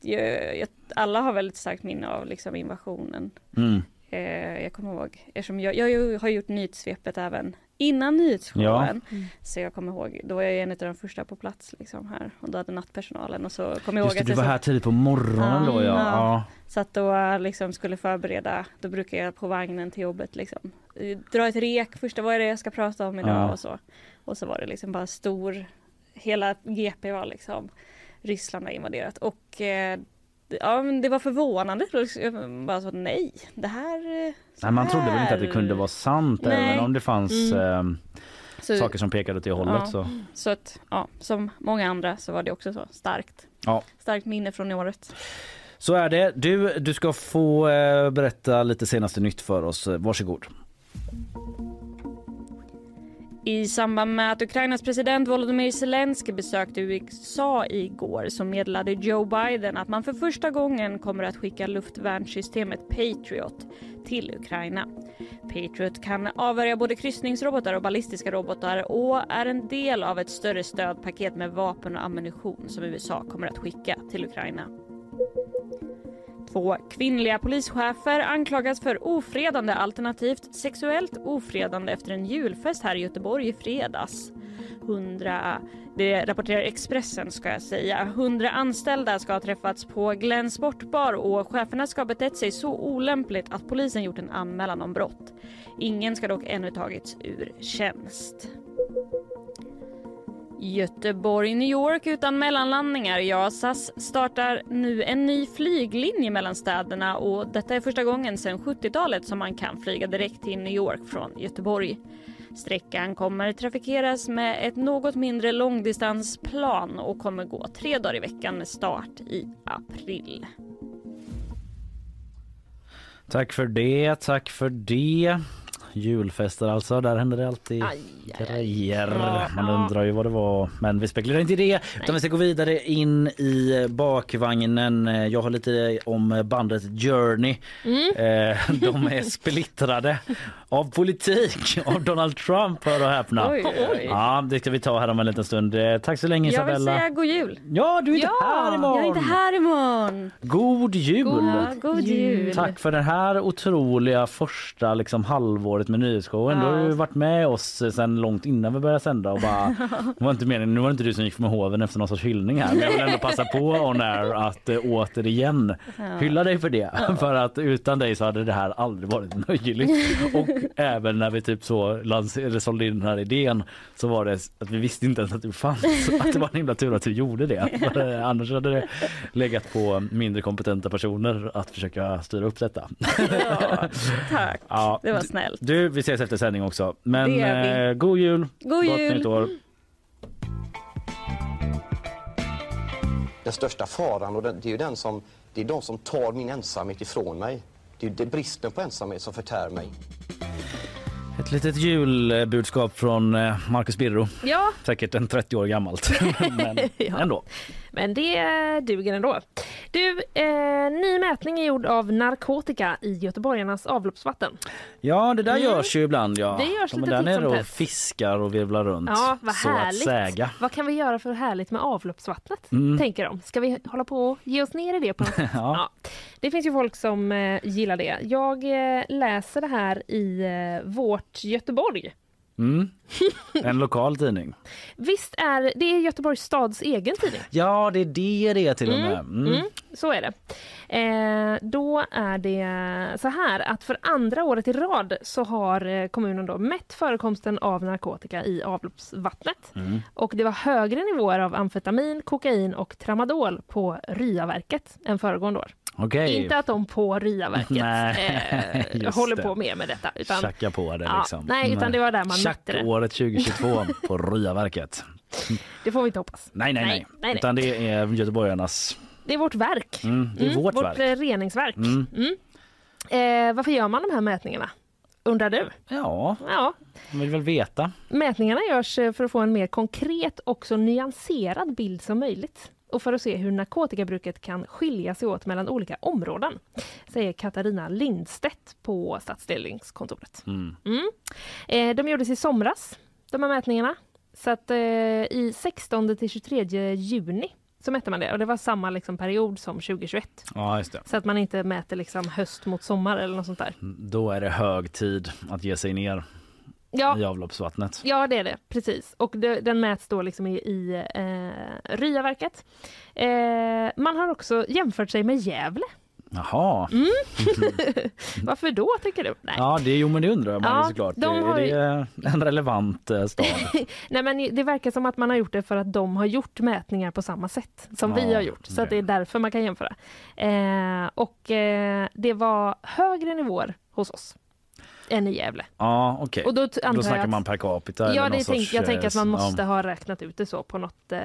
jag, alla har väldigt starkt minne av liksom invasionen. Mm. Eh, jag kommer ihåg, eftersom jag, jag har gjort nyhetssvepet även innan nyhetsshowen. Ja. Så jag kommer ihåg, då var jag en av de första på plats liksom här och då hade nattpersonalen och så kommer jag Just ihåg det, att du var här så, tidigt på morgonen då ja. ja. satt då liksom skulle förbereda, då brukar jag på vagnen till jobbet liksom dra ett rek, första vad är det jag ska prata om idag Ja. och så. Och så var det liksom bara stor, hela GP var liksom Ryssland har invaderat och eh, Ja men det var förvånande. Jag bara så, nej, det här... eh, Nej, man trodde väl inte att det kunde vara sant Nej. även om det fanns Mm. eh, Så- saker som pekade åt det hållet. Ja. Så. Så att, ja, som många andra så var det också så starkt. Ja. Starkt minne från året. så är det. Du, du ska få eh, berätta lite senaste nytt för oss. Varsågod. I samband med att Ukrainas president Volodymyr Zelensky besökte USA igår så meddelade Joe Biden att man för första gången kommer att skicka luftvärnssystemet Patriot till Ukraina. Patriot kan avvärja både kryssningsrobotar och ballistiska robotar och är en del av ett större stödpaket med vapen och ammunition som USA kommer att skicka till Ukraina. Två kvinnliga polischefer anklagas för ofredande alternativt sexuellt ofredande efter en julfest här i Göteborg i fredags. 100, det rapporterar Expressen ska jag säga. 100 anställda ska ha träffats på Glenn Sportbar och cheferna ska ha betett sig så olämpligt att polisen gjort en anmälan om brott. Ingen ska dock ännu tagits ur tjänst. Göteborg-New York utan mellanlandningar. Ja, SAS startar nu en ny flyglinje mellan städerna och detta är första gången sedan 70-talet som man kan flyga direkt till New York från Göteborg. Sträckan kommer trafikeras med ett något mindre långdistansplan och kommer gå tre dagar i veckan med start i april. Tack för det, tack för det. Julfester alltså, där händer det alltid grejer. Ja. Man undrar ju vad det var, men vi spekulerar inte i det. Utan vi ska gå vidare in i bakvagnen. Jag har lite om bandet Journey. Mm. Eh, De är splittrade av politik, av Donald Trump, hör och häpna. Oj, oj, oj. Ja, det ska vi ta här om en liten stund. Eh, Tack så länge Jag vill Isabella. säga god jul! Ja, du är inte här imorgon. Jag är inte här imorgon! God jul! God, god jul! Tack för det här otroliga första liksom, halvåret med nyhetsshowen. Du har ju Ja. varit med oss sen långt innan vi började sända och bara, det var inte meningen, nu var det inte du som gick med hoven efter någon sorts hyllning här men jag vill ändå passa på on air att eh, återigen Ja. hylla dig för det. För att utan dig så hade det här aldrig varit möjligt. Och även när vi typ så lans- eller sålde in den här idén så var det att vi visste inte ens att du fanns. Att det var en himla tur att du gjorde det. För, Annars hade det legat på mindre kompetenta personer att försöka styra upp detta. Ja, tack, Ja, det var snällt. Du, vi ses efter sändning också. Men Det gör vi. eh, god jul! God Gott jul. nytt år! Den största faran, och det det är ju den som, det är de som tar min ensamhet ifrån mig. Det är ju det bristen på ensamhet som förtär mig. Ett litet julbudskap från eh, Marcus Birro. Ja, Säkert en 30 år gammalt. Men Ja. ändå. Men det duger ändå. Du, eh, ny mätning är gjord av narkotika i göteborgarnas avloppsvatten. Ja, det där Mm. görs ju ibland. Ja. Det görs De är där nere och fiskar och virvlar runt. Ja, vad så härligt. att säga. Vad kan vi göra för härligt med avloppsvattnet? Mm. Tänker de. Ska vi hålla på och ge oss ner i det på något sätt? Ja. Det finns ju folk som eh, gillar det. Jag eh, läser det här i eh, Vårt Göteborg. Mm. En lokal tidning. Visst är det är Göteborgs stads egen tidning? Ja, det är det det är till och med. Mm. Mm, så är det. Eh, då är det så här att för andra året i rad så har eh, kommunen då mätt förekomsten av narkotika i avloppsvattnet. Mm. Och det var högre nivåer av amfetamin, kokain och tramadol på Ryaverket än föregående år. Okej. Inte att de på Ryaverket eh, håller det. på mer med detta. Utan, Tjacka på det Ja, liksom. nej, utan det var där man mätte det. året 2022 på Ryaverket. det får vi inte hoppas. Nej, nej, nej. nej, nej. Utan det är göteborgarnas... Det är vårt verk. Mm, det är vårt verk. eh, reningsverk. Mm. Mm. Eh, varför gör man de här mätningarna? Undrar du? Ja, Ja, man vill väl veta. mätningarna görs eh, för att få en mer konkret och så nyanserad bild som möjligt och för att se hur narkotikabruket kan skilja sig åt mellan olika områden, säger Katarina Lindstedt på stadsdelningskontoret. Mm. Mm. Eh, de gjordes i somras, de här mätningarna. Så att eh, i 16 till 23 juni så mätte man det och det var samma liksom, period som 2021. Ja. Så att man inte mäter liksom höst mot sommar eller något sånt där. Då är det hög tid att ge sig ner Ja. i avloppsvattnet. Ja, det är det. Precis. Och det, den mäts då liksom i, i eh, Ryaverket. Eh, man har också jämfört sig med Gävle. Jaha. Mm. Varför då, tycker du? Nej. Ja, det, jo, men det undrar man Ja, ju såklart. de har är det en relevant eh, stad? Nej, men det verkar som att man har gjort det för att de har gjort mätningar på samma sätt som vi Ja, har gjort. Så det okej. är därför man kan jämföra. Eh, och eh, det var högre nivåer hos oss än i Gävle. Ja, okej. Och då antar Då jag snackar att- man per capita? Ja, det någon tänk, sorts, jag tänker att man eh, måste ja. ha räknat ut det så på något, eh,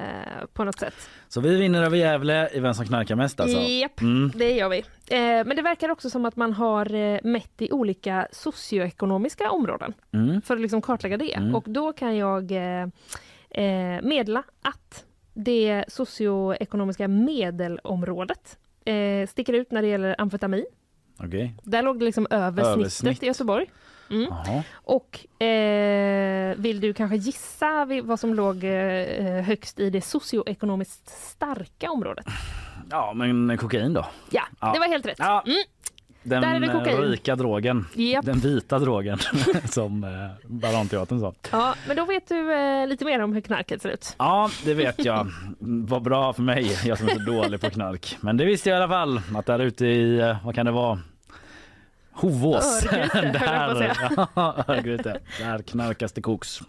på något sätt. Så vi vinner över Gävle i vem som knarkar mest alltså? Japp, Mm. det gör vi. Eh, men det verkar också som att man har eh, mätt i olika socioekonomiska områden Mm. för att liksom kartlägga det. Mm. Och då kan jag eh, eh, meddela att det socioekonomiska medelområdet eh, sticker ut när det gäller amfetamin. Okej. Där låg det liksom över Översnitt. snittet i Göteborg. Mm. Och eh, vill du kanske gissa vad som låg eh, högst i det socioekonomiskt starka området? Ja, men kokain då? Ja, Ja. det var helt rätt. Ja. Mm. Den Där är det eh, kokain. rika drogen. Japp. Den vita drogen som eh, Baronteatern sa. Ja, men då vet du eh, lite mer om hur knarket ser ut. Ja, det vet jag. Vad bra för mig, jag som är så dålig på knark. Men det visste jag i alla fall att där ute i, eh, vad kan det vara? Hovås. Örgryte, där, ja, Örgryte. där knarkas det koks.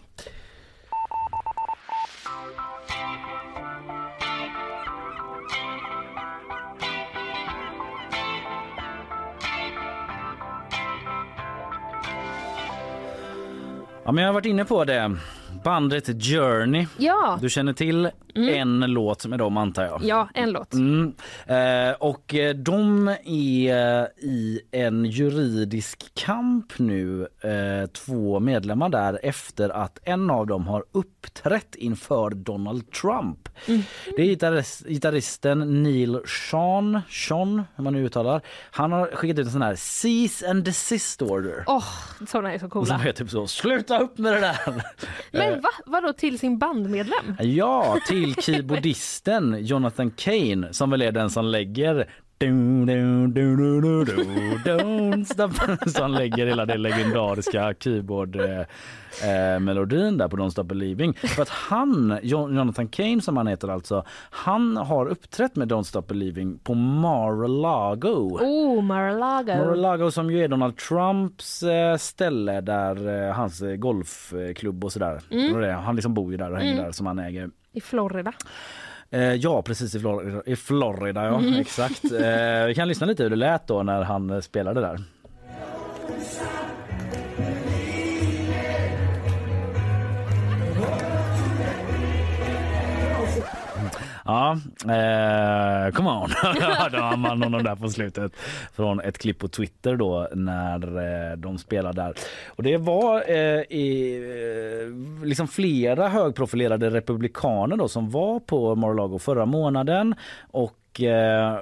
Ja, men jag har varit inne på det. Bandet Journey. Ja, Du känner till en låt med dem antar jag? ja en låt. Mm. Eh, och eh, de är i en juridisk kamp nu, eh, två medlemmar där efter att en av dem har uppträtt inför Donald Trump. Det är gitarrist, gitarristen Neil Sean, Sean, hur man nu uttalar. Han har skickat ut en sån här cease and desist order. Åh, sådana är så coola. är typ så, sluta upp med det där! Men va? Vadå till sin bandmedlem? Ja, till keyboardisten Jonathan Kane som väl är den som lägger han lägger hela det legendariska keyboard-melodin där på Don't Stop Believing. För att han, Jo- Jonathan Kane som han heter alltså, han har uppträtt med Don't Stop Believing på Mar-a-Lago. Oh, Mar-a-Lago. Mar-a-Lago som ju är Donald Trumps eh, ställe där eh, hans eh, golfklubb och sådär. Mm. Han liksom bor ju där och hänger Mm. där som han äger. I Florida. Eh, ja precis i Florida, i Florida ja Mm. exakt. Eh, vi kan lyssna lite hur det lät då när han eh, spelade där. Ja, eh, come on. Hörde man honom där på slutet från ett klipp på Twitter då när eh, de spelade där. Och det var eh, i, eh, liksom flera högprofilerade republikaner då som var på Mar-a-Lago förra månaden och eh,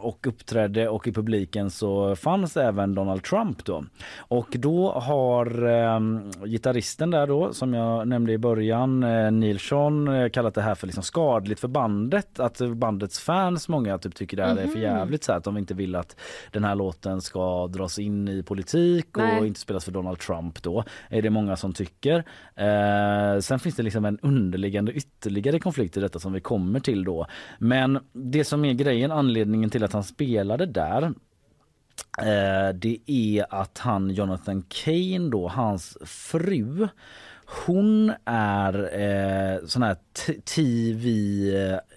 och uppträdde och i publiken så fanns även Donald Trump då. Och då har eh, gitarristen där då som jag nämnde i början, eh, Neil Sean, eh, kallat det här för liksom skadligt för bandet. Att bandets fans, många typ tycker det här är för Mhm. jävligt så här, att de inte vill att den här låten ska dras in i politik och Nej. inte spelas för Donald Trump då. Är det många som tycker. Eh, sen finns det liksom en underliggande ytterligare konflikt i detta som vi kommer till då. Men det som är grejen, anledningen till att han spelade där eh, det är att han Jonathan Kane då, hans fru hon är eh, sån här TV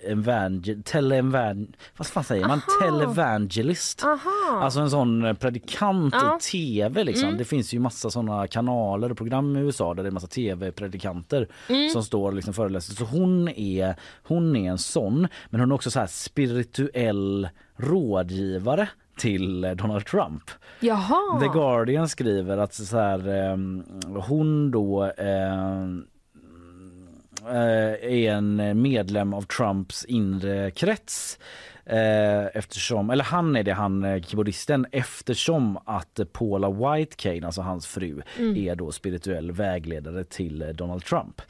evangel, televangel, vad fan säger man? Aha. Televangelist. Aha. Alltså en sån eh, predikant Ja. i tv liksom. Mm. Det finns ju massa såna kanaler och program i USA där det är massa tv-predikanter Mm. som står och liksom föreläser. Så hon är, hon är en sån, men hon är också så här spirituell rådgivare till eh, Donald Trump. Jaha. The Guardian skriver att så här, eh, hon då eh, är en medlem av Trumps inre krets. Eh, eftersom, eller han är det, han eh, keyboardisten eftersom att Paula White Kane, alltså hans fru, Mm. är då spirituell vägledare till eh, Donald Trump.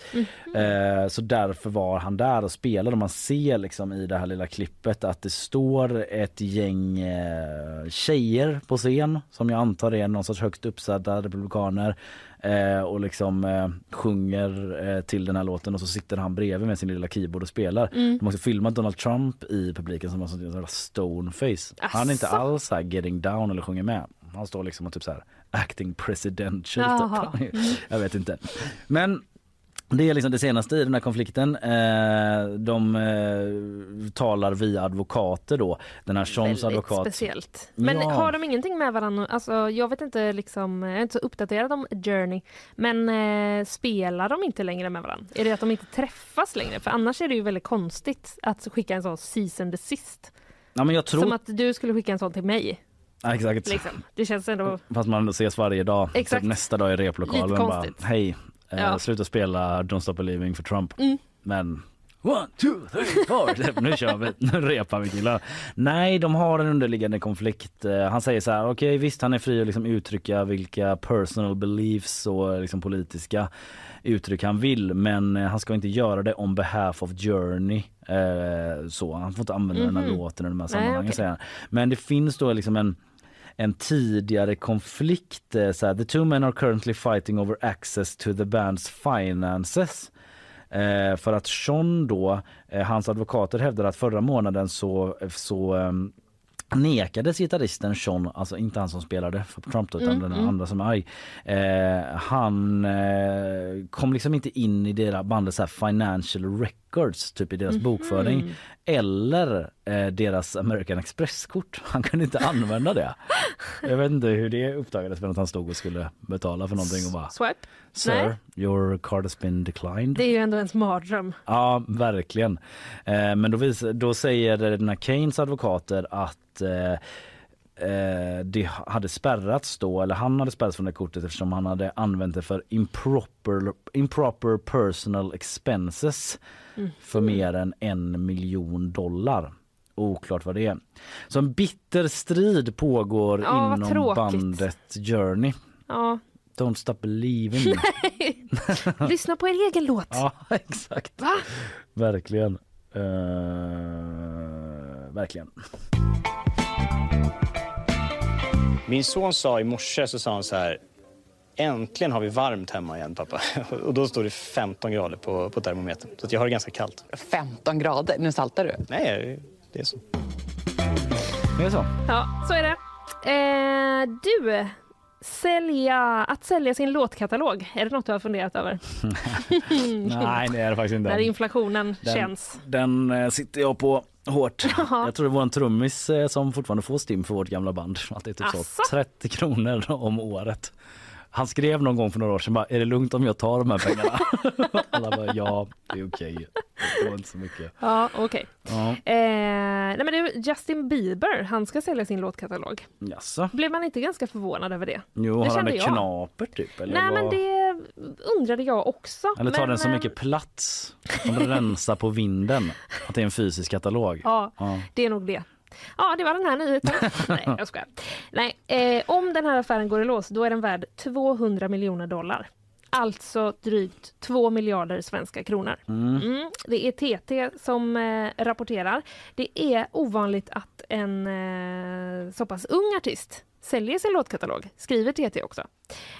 Eh, så därför var han där och spelade och man ser liksom i det här lilla klippet att det står ett gäng eh, tjejer på scen som jag antar är någon sorts högt uppsatta republikaner eh, och liksom eh, sjunger eh, till den här låten och så sitter han bredvid med sin lilla keyboard och spelar. Mm. De har också filmat Donald Trump i publiken som har sån jävla stone face. Han är inte alls här getting down eller sjunger med. Han står liksom och typ så här acting presidential. Typ. Mm. Jag vet inte. Men det är liksom det senaste i den här konflikten. Eh, de eh, talar via advokater då. Den här Väldigt advokat. speciellt. Men Ja. har de ingenting med varandra? Alltså, jag vet inte, liksom, jag är inte så uppdaterad om Journey. Men eh, spelar de inte längre med varandra? Är det att de inte träffas längre? För annars är det ju väldigt konstigt att skicka en sån season desist. Ja, men jag tror... Som att du skulle skicka en sån till mig. Ja, exakt. Liksom. Det känns ändå... Fast man ses varje dag. Exakt. Typ nästa dag i replokalen. Bara. Hej, Ja. sluta spela Don't Stop Believing för Trump. Mm. Men One, two, three, four. nu kör vi, nu repar vi killar. Nej, de har en underliggande konflikt. Eh, Han säger så här, okej visst han är fri att liksom uttrycka vilka personal beliefs och liksom politiska uttryck han vill men eh, han ska inte göra det on behalf of Journey. Eh, så Han får inte använda den här Mhm. låten i de här Nej, sammanhangen säger han. Men det finns då liksom en en tidigare konflikt. eh, Så här, the two men are currently fighting over access to the band's finances. Eh, för att Sean då, eh, hans advokater hävdar att förra månaden så, så ehm, nekades gitarristen Sean, alltså inte han som spelade för Trump utan Mm, den mm. andra som är arg. Eh, han eh, kom liksom inte in i deras bandets här financial records, typ i deras Mhm. bokföring. Eller eh, deras American Express-kort. Han kunde inte använda det. Jag vet inte hur det uppdagades men att han stod och skulle betala för någonting och bara Swipe? Sir, Nej. your card has been declined. Det är ju ändå en mardröm. Ja, verkligen. Eh, men då, vis, då säger den här Keynes advokater att eh, eh, det hade spärrats då, eller han hade spärrats från det kortet eftersom han hade använt det för improper, improper personal expenses Mm. för mer än en miljon dollar. Oklart vad det är. Så en bitter strid pågår Ja, inom bandet Journey. Ja. Don't stop believing. Lyssna på er egen låt. Ja, exakt. Va? Verkligen. Eh, verkligen. Min son sa i morse så sa han så här. Äntligen har vi varmt hemma igen pappa. Och då står det 15 grader på, på termometern. Så att jag har det ganska kallt. 15 grader? Nu saltar du? Nej, det är så. Det är så. Ja, så är det. Eh, du, sälja, att sälja sin låtkatalog, är det något du har funderat över? Nej, det är det faktiskt inte. När inflationen den, känns. Den eh, sitter jag på hårt. Ja. Jag tror det var en trummis eh, som fortfarande får stim för vårt gamla band. Att det är typ Asså? så 30 kronor om året. Han skrev någon gång för några år sedan bara, är det lugnt om jag tar de här pengarna? Alla bara, ja det är okej. Det var inte så mycket. Ja, okej. Ja. Eh, nej men det, Justin Bieber, han ska sälja sin låtkatalog. Jaså? Blev man inte ganska förvånad över det? Jo, det har han jag. knaper typ? Eller, nej men vad? det undrade jag också. eller tar men, den så eh, mycket plats? Som rensa på vinden? Att det är en fysisk katalog? Ja, Ja. det är nog det. Ja, det var den här nyheten. Nej, jag skojar. Nej, eh, om den här affären går i lås, då är den värd 200 miljoner dollar. Alltså drygt 2 miljarder svenska kronor. Mm. Mm, det är TT som eh, rapporterar. Det är ovanligt att en eh, så pass ung artist säljer sin låtkatalog, skriver TT också.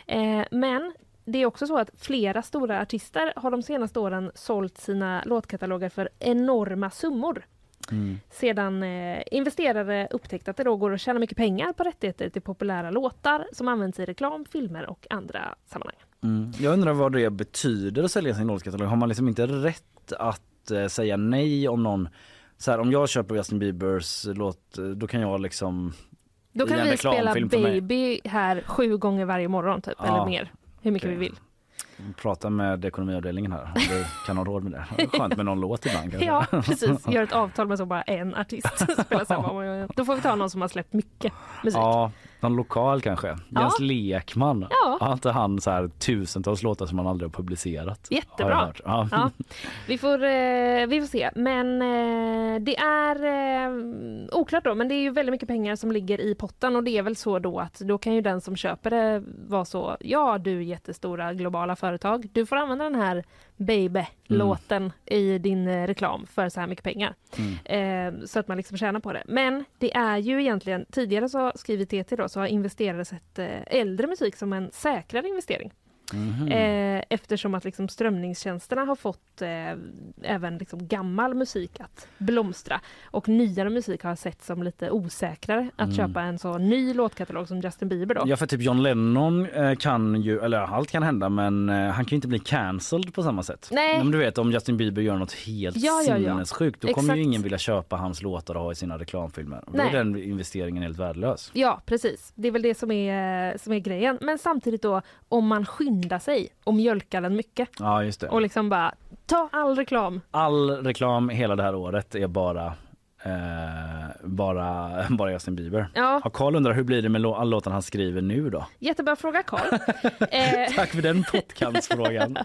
Eh, men det är också så att flera stora artister har de senaste åren sålt sina låtkataloger för enorma summor Mm. sedan eh, investerare upptäckte att det då går att tjäna mycket pengar på rättigheter till populära låtar som används i reklam, filmer och andra sammanhang. Mm. Jag undrar vad det betyder att sälja sin låtkatalog. Har man liksom inte rätt att eh, säga nej om någon så här, om jag köper Justin Biebers låt eh, då kan jag liksom Då kan vi spela Baby här sju gånger varje morgon typ, Ja, eller mer. Hur mycket okej. vi vill. Prata med ekonomiavdelningen här om du kan ha råd med det. Skönt med någon låt ibland kanske. Ja, precis. Gör ett avtal med så bara en artist. Spela samma. Då får vi ta någon som har släppt mycket musik. Ja, Någon lokal kanske? Ja. Jens Lekman? Ja. Har inte han så här tusentals låtar som han aldrig har publicerat? Har Jättebra. Ja. Ja, vi, får, eh, vi får se. Men eh, det är eh, oklart då, men det är ju väldigt mycket pengar som ligger i potten och det är väl så då att då kan ju den som köper det vara så, ja du jättestora globala företag, du får använda den här Baby-låten i din eh, reklam för så här mycket pengar. Eh, så att man liksom tjänar på det. Men det är ju egentligen, tidigare så skriver TT då, så har investerare sett eh, äldre musik som en säkrare investering. Mhm. Eh, eftersom att liksom strömningstjänsterna har fått eh, även liksom gammal musik att blomstra. Och nyare musik har sett som lite osäkrare att Mm. köpa en så ny låtkatalog som Justin Bieber då. Ja för typ John Lennon eh, kan ju, eller allt kan hända men eh, han kan ju inte bli cancelled på samma sätt. Nej. Men du vet om Justin Bieber gör något helt Ja, ja, ja. sinnessjukt då kommer ju Exakt. ingen vilja köpa hans låtar och ha i sina reklamfilmer. Och Då är den investeringen helt värdelös. Ja, precis. Det är väl det som är, som är grejen. Men samtidigt då, om man skyndar sig och mjölkar den mycket Ja just det. och liksom bara ta all reklam. All reklam hela det här året är bara eh, bara, bara Justin Bieber. Ja. Ja, Carl undrar hur blir det med lå- alla låtar han skriver nu då? Jättebra fråga Carl. eh, Tack för den pottkantsfrågan.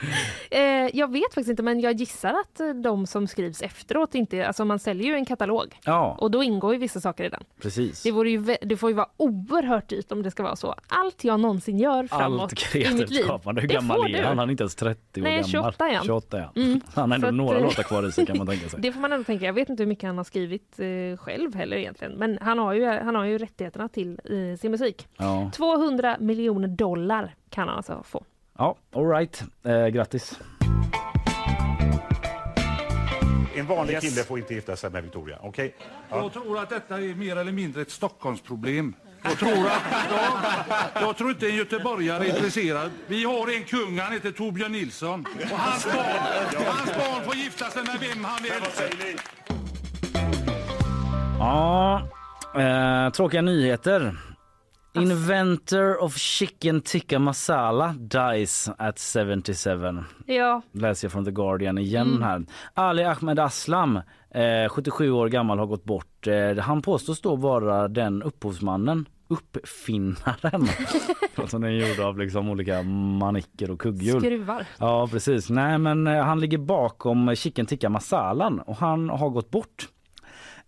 eh, jag vet faktiskt inte men jag gissar att eh, de som skrivs efteråt inte, alltså man säljer ju en katalog ja, och då ingår ju vissa saker i den. precis. Det, vore ju, det får ju vara oerhört dyrt om det ska vara så. Allt jag någonsin gör framåt Allt i mitt liv, skapande. Hur gammal är han? Han är inte ens 30 år Nej, gammal. 28 är han. 28 ja. Mm. Han har ändå att, några eh, låtar kvar i sig kan man tänka sig. Det får man ändå tänka. Jag vet inte hur mycket han har skrivit eh, själv heller egentligen. Men han har ju, han har ju rättigheterna till eh, sin musik. Ja, 200 miljoner dollar kan han alltså få. Ja all right. Eh, grattis. En vanlig kille får inte gifta sig med Victoria, okej? Jag tror att detta är mer eller mindre ett Stockholmsproblem. Jag tror, att, ja, jag tror inte en göteborgare är intresserad. Vi har en kung, han heter Torbjörn Nilsson. Och hans barn, hans barn får gifta sig med vem han vill. Ja, eh, tråkiga nyheter. Inventor of chicken tikka masala dies at 77. Ja, Läser jag från The Guardian igen Mm. här. Ali Ahmed Aslam, eh, 77 år gammal, har gått bort. Eh, han påstås då vara den upphovsmannen, uppfinnaren. som den är gjord av liksom olika manicker och kugghjul. skruvar. Ja precis. Nej men eh, han ligger bakom chicken tikka masalan och han har gått bort.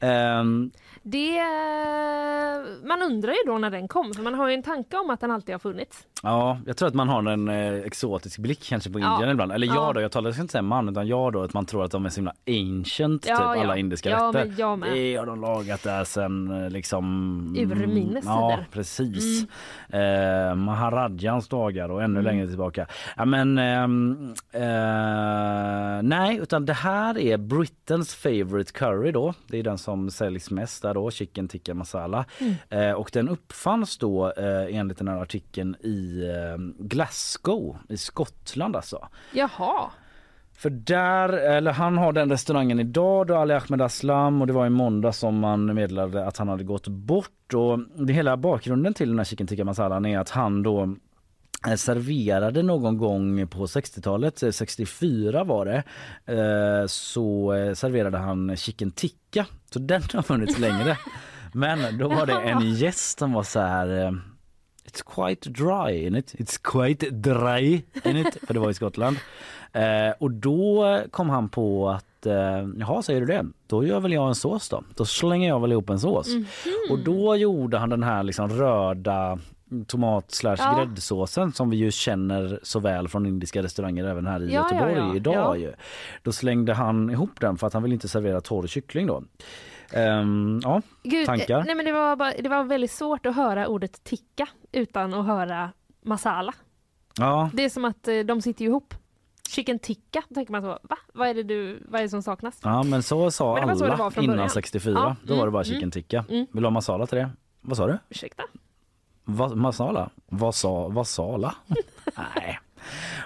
Ehm, det, eh, man undrar ju då när den kom, för man har ju en tanke om att den alltid har funnits. Ja, jag tror att man har en eh, exotisk blick kanske på Ja. Indien ibland. Eller jag Ja. då, jag talar jag ska inte säga man utan jag då, att man tror att de är så himla ancient, Ja, typ ja. alla indiska Ja, rätter. men jag med. Det har de lagat där sen eh, liksom... Urminnes Ja, tider. precis. Eh, Maharadjans dagar och ännu Mm. längre tillbaka. Ja, men ehm, eh, nej, utan det här är Britain's favorite curry då. Det är den som säljs mest där då, chicken tikka masala. Mm. Eh, och den uppfanns då eh, enligt den här artikeln i eh, Glasgow i Skottland alltså. Jaha. För där, eller han har den restaurangen idag då, Ali Ahmed Aslam och det var i måndag som man meddelade att han hade gått bort och det hela bakgrunden till den här chicken tikka masalan är att han då eh, serverade någon gång på 60-talet, eh, 64 var det, eh, så eh, serverade han chicken tikka. Så den har funnits längre. Men då var det en gäst som var så här eh, It's quite dry in it. It's quite dry in it. För det var i Skottland. Eh, och då kom han på att eh, jaha säger du det? Då gör väl jag en sås då. Då slänger jag väl ihop en sås. Och då gjorde han den här liksom röda tomat slash Ja. gräddsåsen som vi ju känner så väl från indiska restauranger även här i Ja, Göteborg ja. idag ju. Då slängde han ihop den för att han vill inte servera torr kyckling då. Ehm, ja, Gud, tankar? eh, Nej, men det, var bara, det var väldigt svårt att höra ordet tikka utan att höra masala. Ja, Det är som att eh, de sitter ihop. Chicken tikka, tänker man så, va? Vad är det, du, vad är som saknas? Ja men så sa Men så alla från innan början. 64. Ja, Då var det bara mm, chicken tikka. mm. Vill du ha masala till det? Vad sa du? Ursäkta? Va, masala? Vad sa, vad sala? Nej.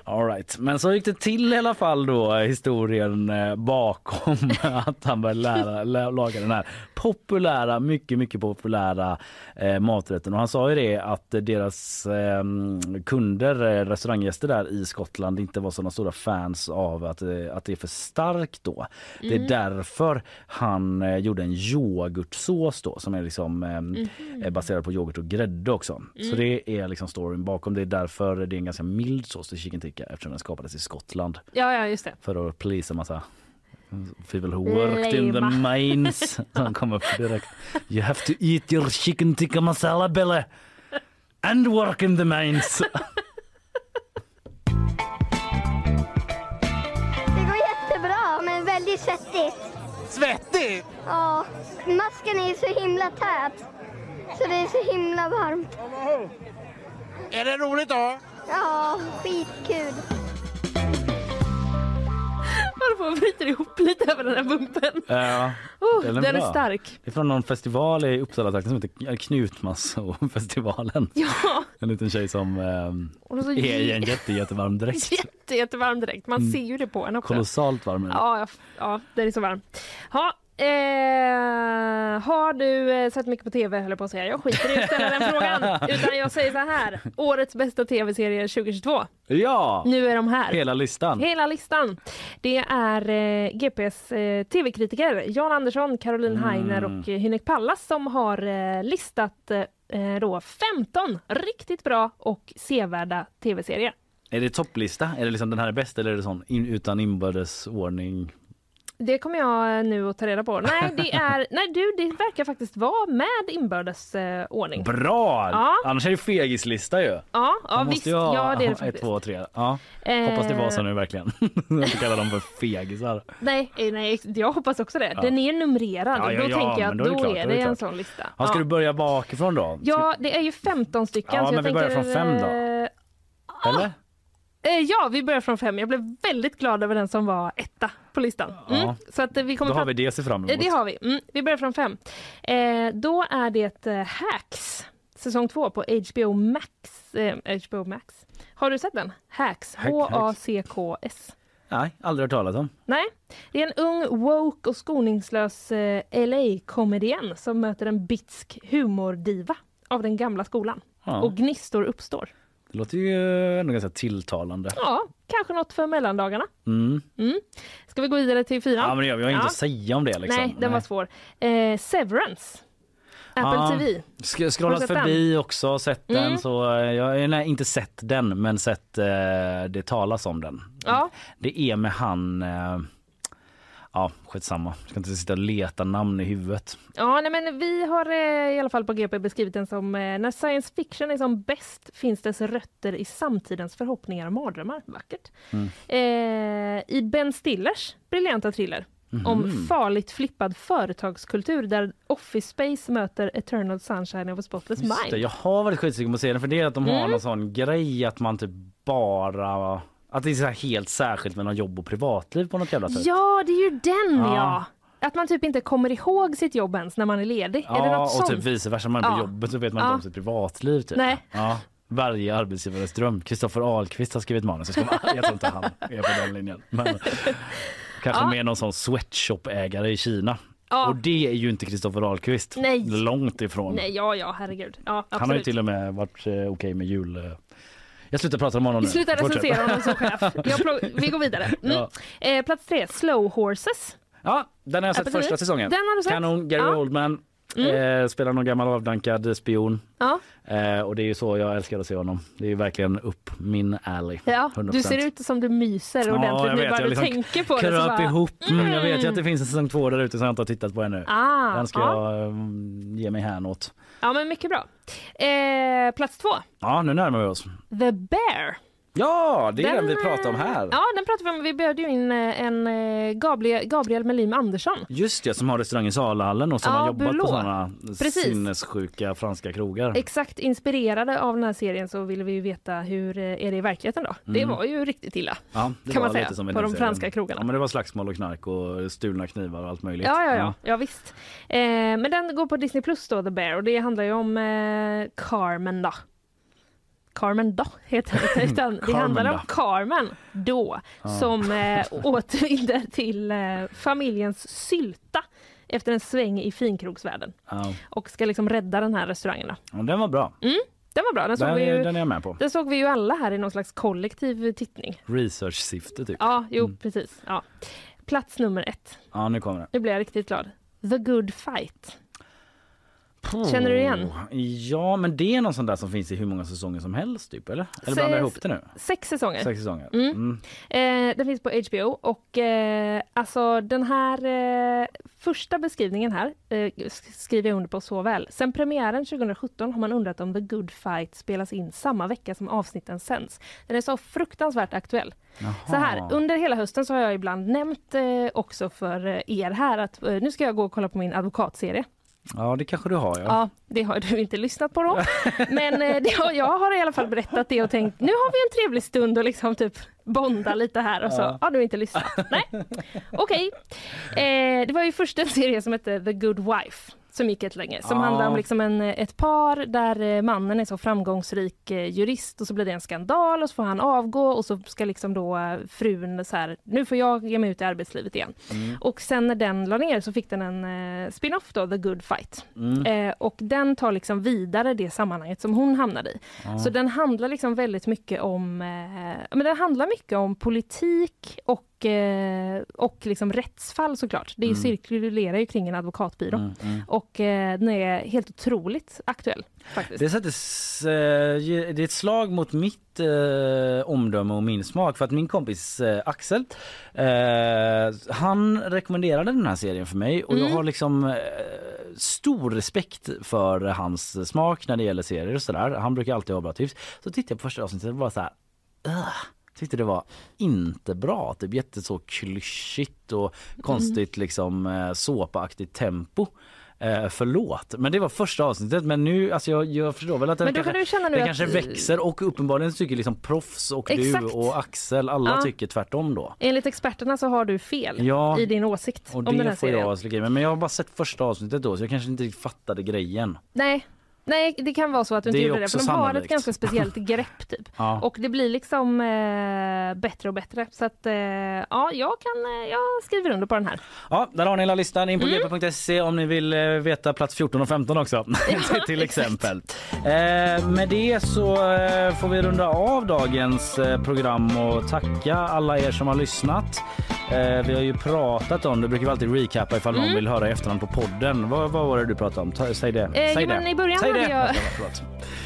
All right. Men så gick det till i alla fall då historien eh, bakom att han började lära, lä- laga den här populära, mycket, mycket populära eh, maträtten. Och han sa ju det att deras eh, kunder, eh, restauranggäster där i Skottland inte var sådana stora fans av att, eh, att det är för starkt då. Det är Mm. därför han eh, gjorde en yoghurtsås då som är liksom eh, Mhm. är baserad på yoghurt och grädde också. Så Mm. det är liksom storyn bakom. Det är därför det är en ganska mild sås till chicken tikka eftersom den skapades i Skottland Ja, ja, just det. för att pleasa massa people who worked in the Lame. mines. Han kom upp direkt. You have to eat your chicken tikka masala Bella and work in the mines. Det går jättebra, men väldigt svettigt. Svettigt? Ja, masken är så himla tät. Så det är så himla varmt. Är det roligt då? Ja, skitkul. På och bryter ihop lite över den här bumpen. Ja, Oh, den är bra. stark. Det är från någon festival i Uppsala som heter Knutmassofestivalen. Ja. En liten tjej som så är i en jätte, jättevarm dräkt. Jätte, jättevarm direkt. Man Mm. ser ju det på en också. Kolossalt varm. är den. Ja, ja, ja, den är så varm. Ha, eh, har du eh, sett mycket på tv höll jag på att säga. Jag skiter i att ställa den frågan. Utan jag säger så här. Årets bästa tv-serie 2022. Ja! Nu är de här. Hela listan. Hela listan. Det är eh, GPs eh, tv-kritiker Jan Andersson, Caroline Mm. Heiner och eh, Hynek Pallas som har listat då 15 riktigt bra och sevärda tv-serier. Är det topplista? Är det liksom den här är bäst eller är det sån in, utan inbördes ordning? Det kommer jag eh, nu att ta reda på. Nej, det är, nej du, det verkar faktiskt vara med inbördes eh, ordning. Bra! Ja. Annars är det fegislista ju. Ja, ja visst. ha Ja, det är det ett, faktiskt. två, tre. Ja. Eh. Hoppas det var så nu verkligen. Jag inte kalla dem för fegisar. Nej, eh, nej, jag hoppas också det. Ja. Den är numrerad. Ja, ja, då tänker jag att då är det klart, är det en sån lista. Ja, ska du börja bakifrån då? Ja, det är ju 15 stycken. Ja, men vi börjar tänker, från fem då. eh, Eller? Eh, Ja, vi börjar från fem. Jag blev väldigt glad över den som var etta på listan. Mm. Ja. Så att eh, vi kommer Då har fram- vi det att se fram emot. Eh, Det har vi. Mm. Vi börjar från fem. Eh, då är det eh, Hacks, säsong två på HBO Max. Eh, HBO Max. Har du sett den? Hacks. Hack, H-A-C-K-S. Nej, aldrig hört talas om. Nej, det är en ung, woke och skoningslös eh, LA-komedien som möter en bitsk humordiva av den gamla skolan. Ja. Och gnistor uppstår. Det låter ju ändå ganska tilltalande. Ja, kanske något för mellandagarna. Mm. Mm. Ska vi gå vidare till fyran? Ja, men vi. Jag har inget Ja. att säga om det. Liksom. Nej, den var svår. Eh, Severance. Apple Ja. TV. Sk- scrollat förbi också, sett Mm. den. Så eh, jag har nej, inte sett den, men sett eh, det talas om den. Ja. Det är med han... Eh, ja, skitsamma. Jag ska inte sitta och leta namn i huvudet. Ja, nej, men vi har eh, i alla fall på GP beskrivit den som eh, när science fiction är som bäst finns dess rötter i samtidens förhoppningar och mardrömmar. Vackert. Mm. Eh, I Ben Stillers briljanta thriller om Mhm. farligt flippad företagskultur där Office Space möter Eternal Sunshine of a Spotless det, Mind. jag har varit skitsugen på att se den för det är att de har Mm. någon sån grej att man typ bara... Att det är så helt särskilt mellan jobb och privatliv på något jävla sätt. Ja, det är ju den Ja. ja! Att man typ inte kommer ihåg sitt jobb ens när man är ledig. är det Ja, något och sånt? typ vice versa. Man är på Ja. jobbet så vet man Ja. inte om sitt privatliv. Typ. Nej. Ja. Varje arbetsgivares dröm. Kristoffer Ahlqvist har skrivit manus. Jag, ska, jag tror inte han är på den linjen. Men, kanske Ja. med någon sån sweatshop-ägare i Kina. Ja. Och det är ju inte Kristoffer Ahlqvist. Nej. Långt ifrån. Nej, ja, ja, herregud. Ja, han har ju till och med varit eh, okej med jul. eh. Jag slutar prata om honom Vi nu. slutar Fortsätt. recensera honom som chef. Jag vi går vidare. Mm. Ja. Eh, plats tre, Slow Horses. Ja, den har jag sett Apple första TV. säsongen. Den har du sett? Kanon, Gary Ja. Oldman. Mm. Eh, spelar någon gammal avdankad spion. Ja. Eh, och det är ju så jag älskar att se honom. Det är ju verkligen upp min alley. Ja, 100%. du ser ut som du myser ordentligt nu bara du tänker på det. bara, ihop. Mm. Jag vet ju mm. att det finns en säsong två där ute som jag inte har tittat på ännu. Ah, Den ska ja. jag mm, ge mig hän åt. Ja, men mycket bra. Eh, plats två, Ja, nu närmar vi oss. The Bear. Ja, det är den, Den, vi pratar om här. Ja, den pratar vi om. Vi bjöd ju in eh, en eh, Gabriel, Gabriel Melim Andersson. Just det, som har restaurang i Salahallen och som Ja, har jobbat Bulot. på sådana Precis. sinnessjuka franska krogar. Exakt inspirerade av den här serien så ville vi ju veta hur eh, är det i verkligheten då? Det Mm. var ju riktigt illa. Ja, det kan man säga, på de serien. franska krogarna. Ja, men det var slagsmål och knark och stulna knivar och allt möjligt. Ja, ja, ja, ja visst. Eh, men den går på Disney Plus då, The Bear, och det handlar ju om eh, Carmen då. Carmen då heter det, utan det Carmen handlar om då. Carmen då Ja. som eh, återvänder till eh, familjens sylta efter en sväng i finkrogsvärlden Ja. och ska liksom rädda den här restaurangen. Då. Ja, den var bra. Mm, den var bra, den såg, Den, vi ju, den är jag med på. den såg vi ju alla här i någon slags kollektiv tittning. Research-syfte typ. Ja, jo Mm. precis. Ja. Plats nummer ett. Ja, nu kommer den. Nu blir jag riktigt glad. The Good Fight. Känner du igen? Oh, Ja, men det är någon sån där som finns i hur många säsonger som helst typ, eller? Eller blandar jag ihop det nu? Sex säsonger. Sex säsonger. Mm. Mm. Eh, den finns på HBO och eh, alltså den här eh, första beskrivningen här eh, sk- skriver jag under på så väl. Sen premiären 2017 har man undrat om The Good Fight spelas in samma vecka som avsnitten sänds. Den är så fruktansvärt aktuell. Så här, under hela hösten så har jag ibland nämnt eh, också för eh, er här att nu ska jag gå och kolla på min advokatserie. Ja, det kanske du har. Ja. Ja, det har du inte lyssnat på då. Men eh, det jag har i alla fall berättat det och tänkt nu har vi en trevlig stund och liksom typ bonda lite här och så Ja. har du inte lyssnat. Nej, okej. Eh, det var ju först en serie som hette The Good Wife som gick ett länge. Som Ja. handlar om liksom en, ett par där eh, mannen är så framgångsrik eh, jurist och så blir det en skandal och så får han avgå och så ska liksom då eh, frun så här, nu får jag ge mig ut i arbetslivet igen. Mm. Och sen när den la ner så fick den en spin-off då, The Good Fight. Mm. Eh, och den tar liksom vidare det sammanhanget som hon hamnade i. Ja. Så den handlar liksom väldigt mycket om, eh, men den handlar mycket om politik och, eh, och liksom rättsfall såklart. Det Mm. cirkulerar ju kring en advokatbyrå. Mm, mm. Och eh, den är helt otroligt aktuell faktiskt. Det, sätter, s- eh, det är ett slag mot mitt eh, omdöme och min smak för att min kompis eh, Axel eh, han rekommenderade den här serien för mig och jag Mm. har liksom stor respekt för hans smak när det gäller serier och sådär. Han brukar alltid ha bra tips. Så tittade jag på första avsnittet och var så här. Tyckte det var inte bra, typ jätte så klyschigt och konstigt liksom eh, såpaktigt tempo. Eh, förlåt, men det var första avsnittet men nu, alltså jag, jag förstår väl att den kanske, du känna nu den att- kanske växer och uppenbarligen tycker liksom proffs och Exakt. du och Axel, alla Ja. tycker tvärtom då. Enligt experterna så har du fel Ja. i din åsikt Och om den det här får serien. jag. Men jag har bara sett första avsnittet då så jag kanske inte riktigt fattade grejen. Nej. Nej, det kan vara så att du inte Det gjorde det. För de har ett ganska speciellt grepp typ. Ja. Och det blir liksom eh, bättre och bättre. Så att eh, ja, jag kan, eh, jag skriver under på den här. Ja, där har ni hela listan. In på Mm. gp.se om ni vill eh, veta plats 14 och 15 också. till exempel. Eh, med det så eh, får vi runda av dagens program och tacka alla er som har lyssnat. Vi har ju pratat om, det brukar vi alltid recappa ifall någon Mm. vill höra i efterhand på podden. Vad, vad var det du pratade om? Ta, säg det. Säg det. i början hade det. jag-.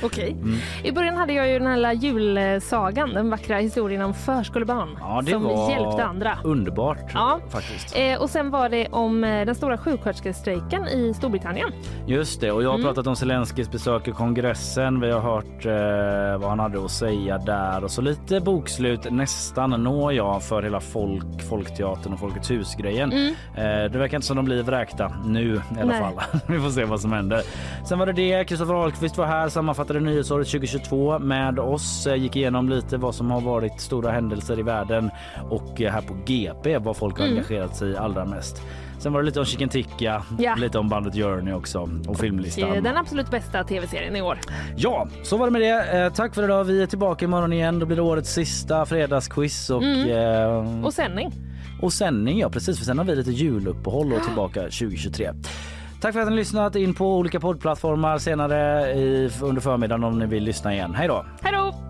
Okej. Mm. I början hade jag ju den här lilla julsagan, den vackra historien om förskolebarn Ja, det som var hjälpte andra. underbart Ja. faktiskt. Eh, och sen var det om eh, den stora sjuksköterskestrejken i Storbritannien. Just det, och jag har Mm. pratat om Zelenskyjs besök i kongressen. Vi har hört eh, vad han hade att säga där och så lite bokslut nästan når jag för hela folk, Folkteatern och Folkets hus-grejen. Mm. Eh, det verkar inte som de blir vräkta nu i alla Nej. fall. Vi får se vad som händer. Sen var det det. Kristoffer Ahlqvist var här, sammanfattade nyhetsåret 2022 med oss. Eh, gick igenom lite vad som har varit stora händelser i världen och eh, här på GP vad folk har Mm. engagerat sig i allra mest. Sen var det lite om Chicken Tikka, Ja. lite om bandet Journey också och filmlistan. Eh, Den absolut bästa tv-serien i år. Ja, så var det med det. Eh, tack för idag. Vi är tillbaka imorgon igen. Då blir det årets sista fredagsquiz och, Mm. eh, Och sändning. och sändning. Ja, precis. För sen har vi lite juluppehåll och tillbaka 2023. Tack för att ni har lyssnat in på olika poddplattformar senare i, under förmiddagen om ni vill lyssna igen. Hej då! Hej då!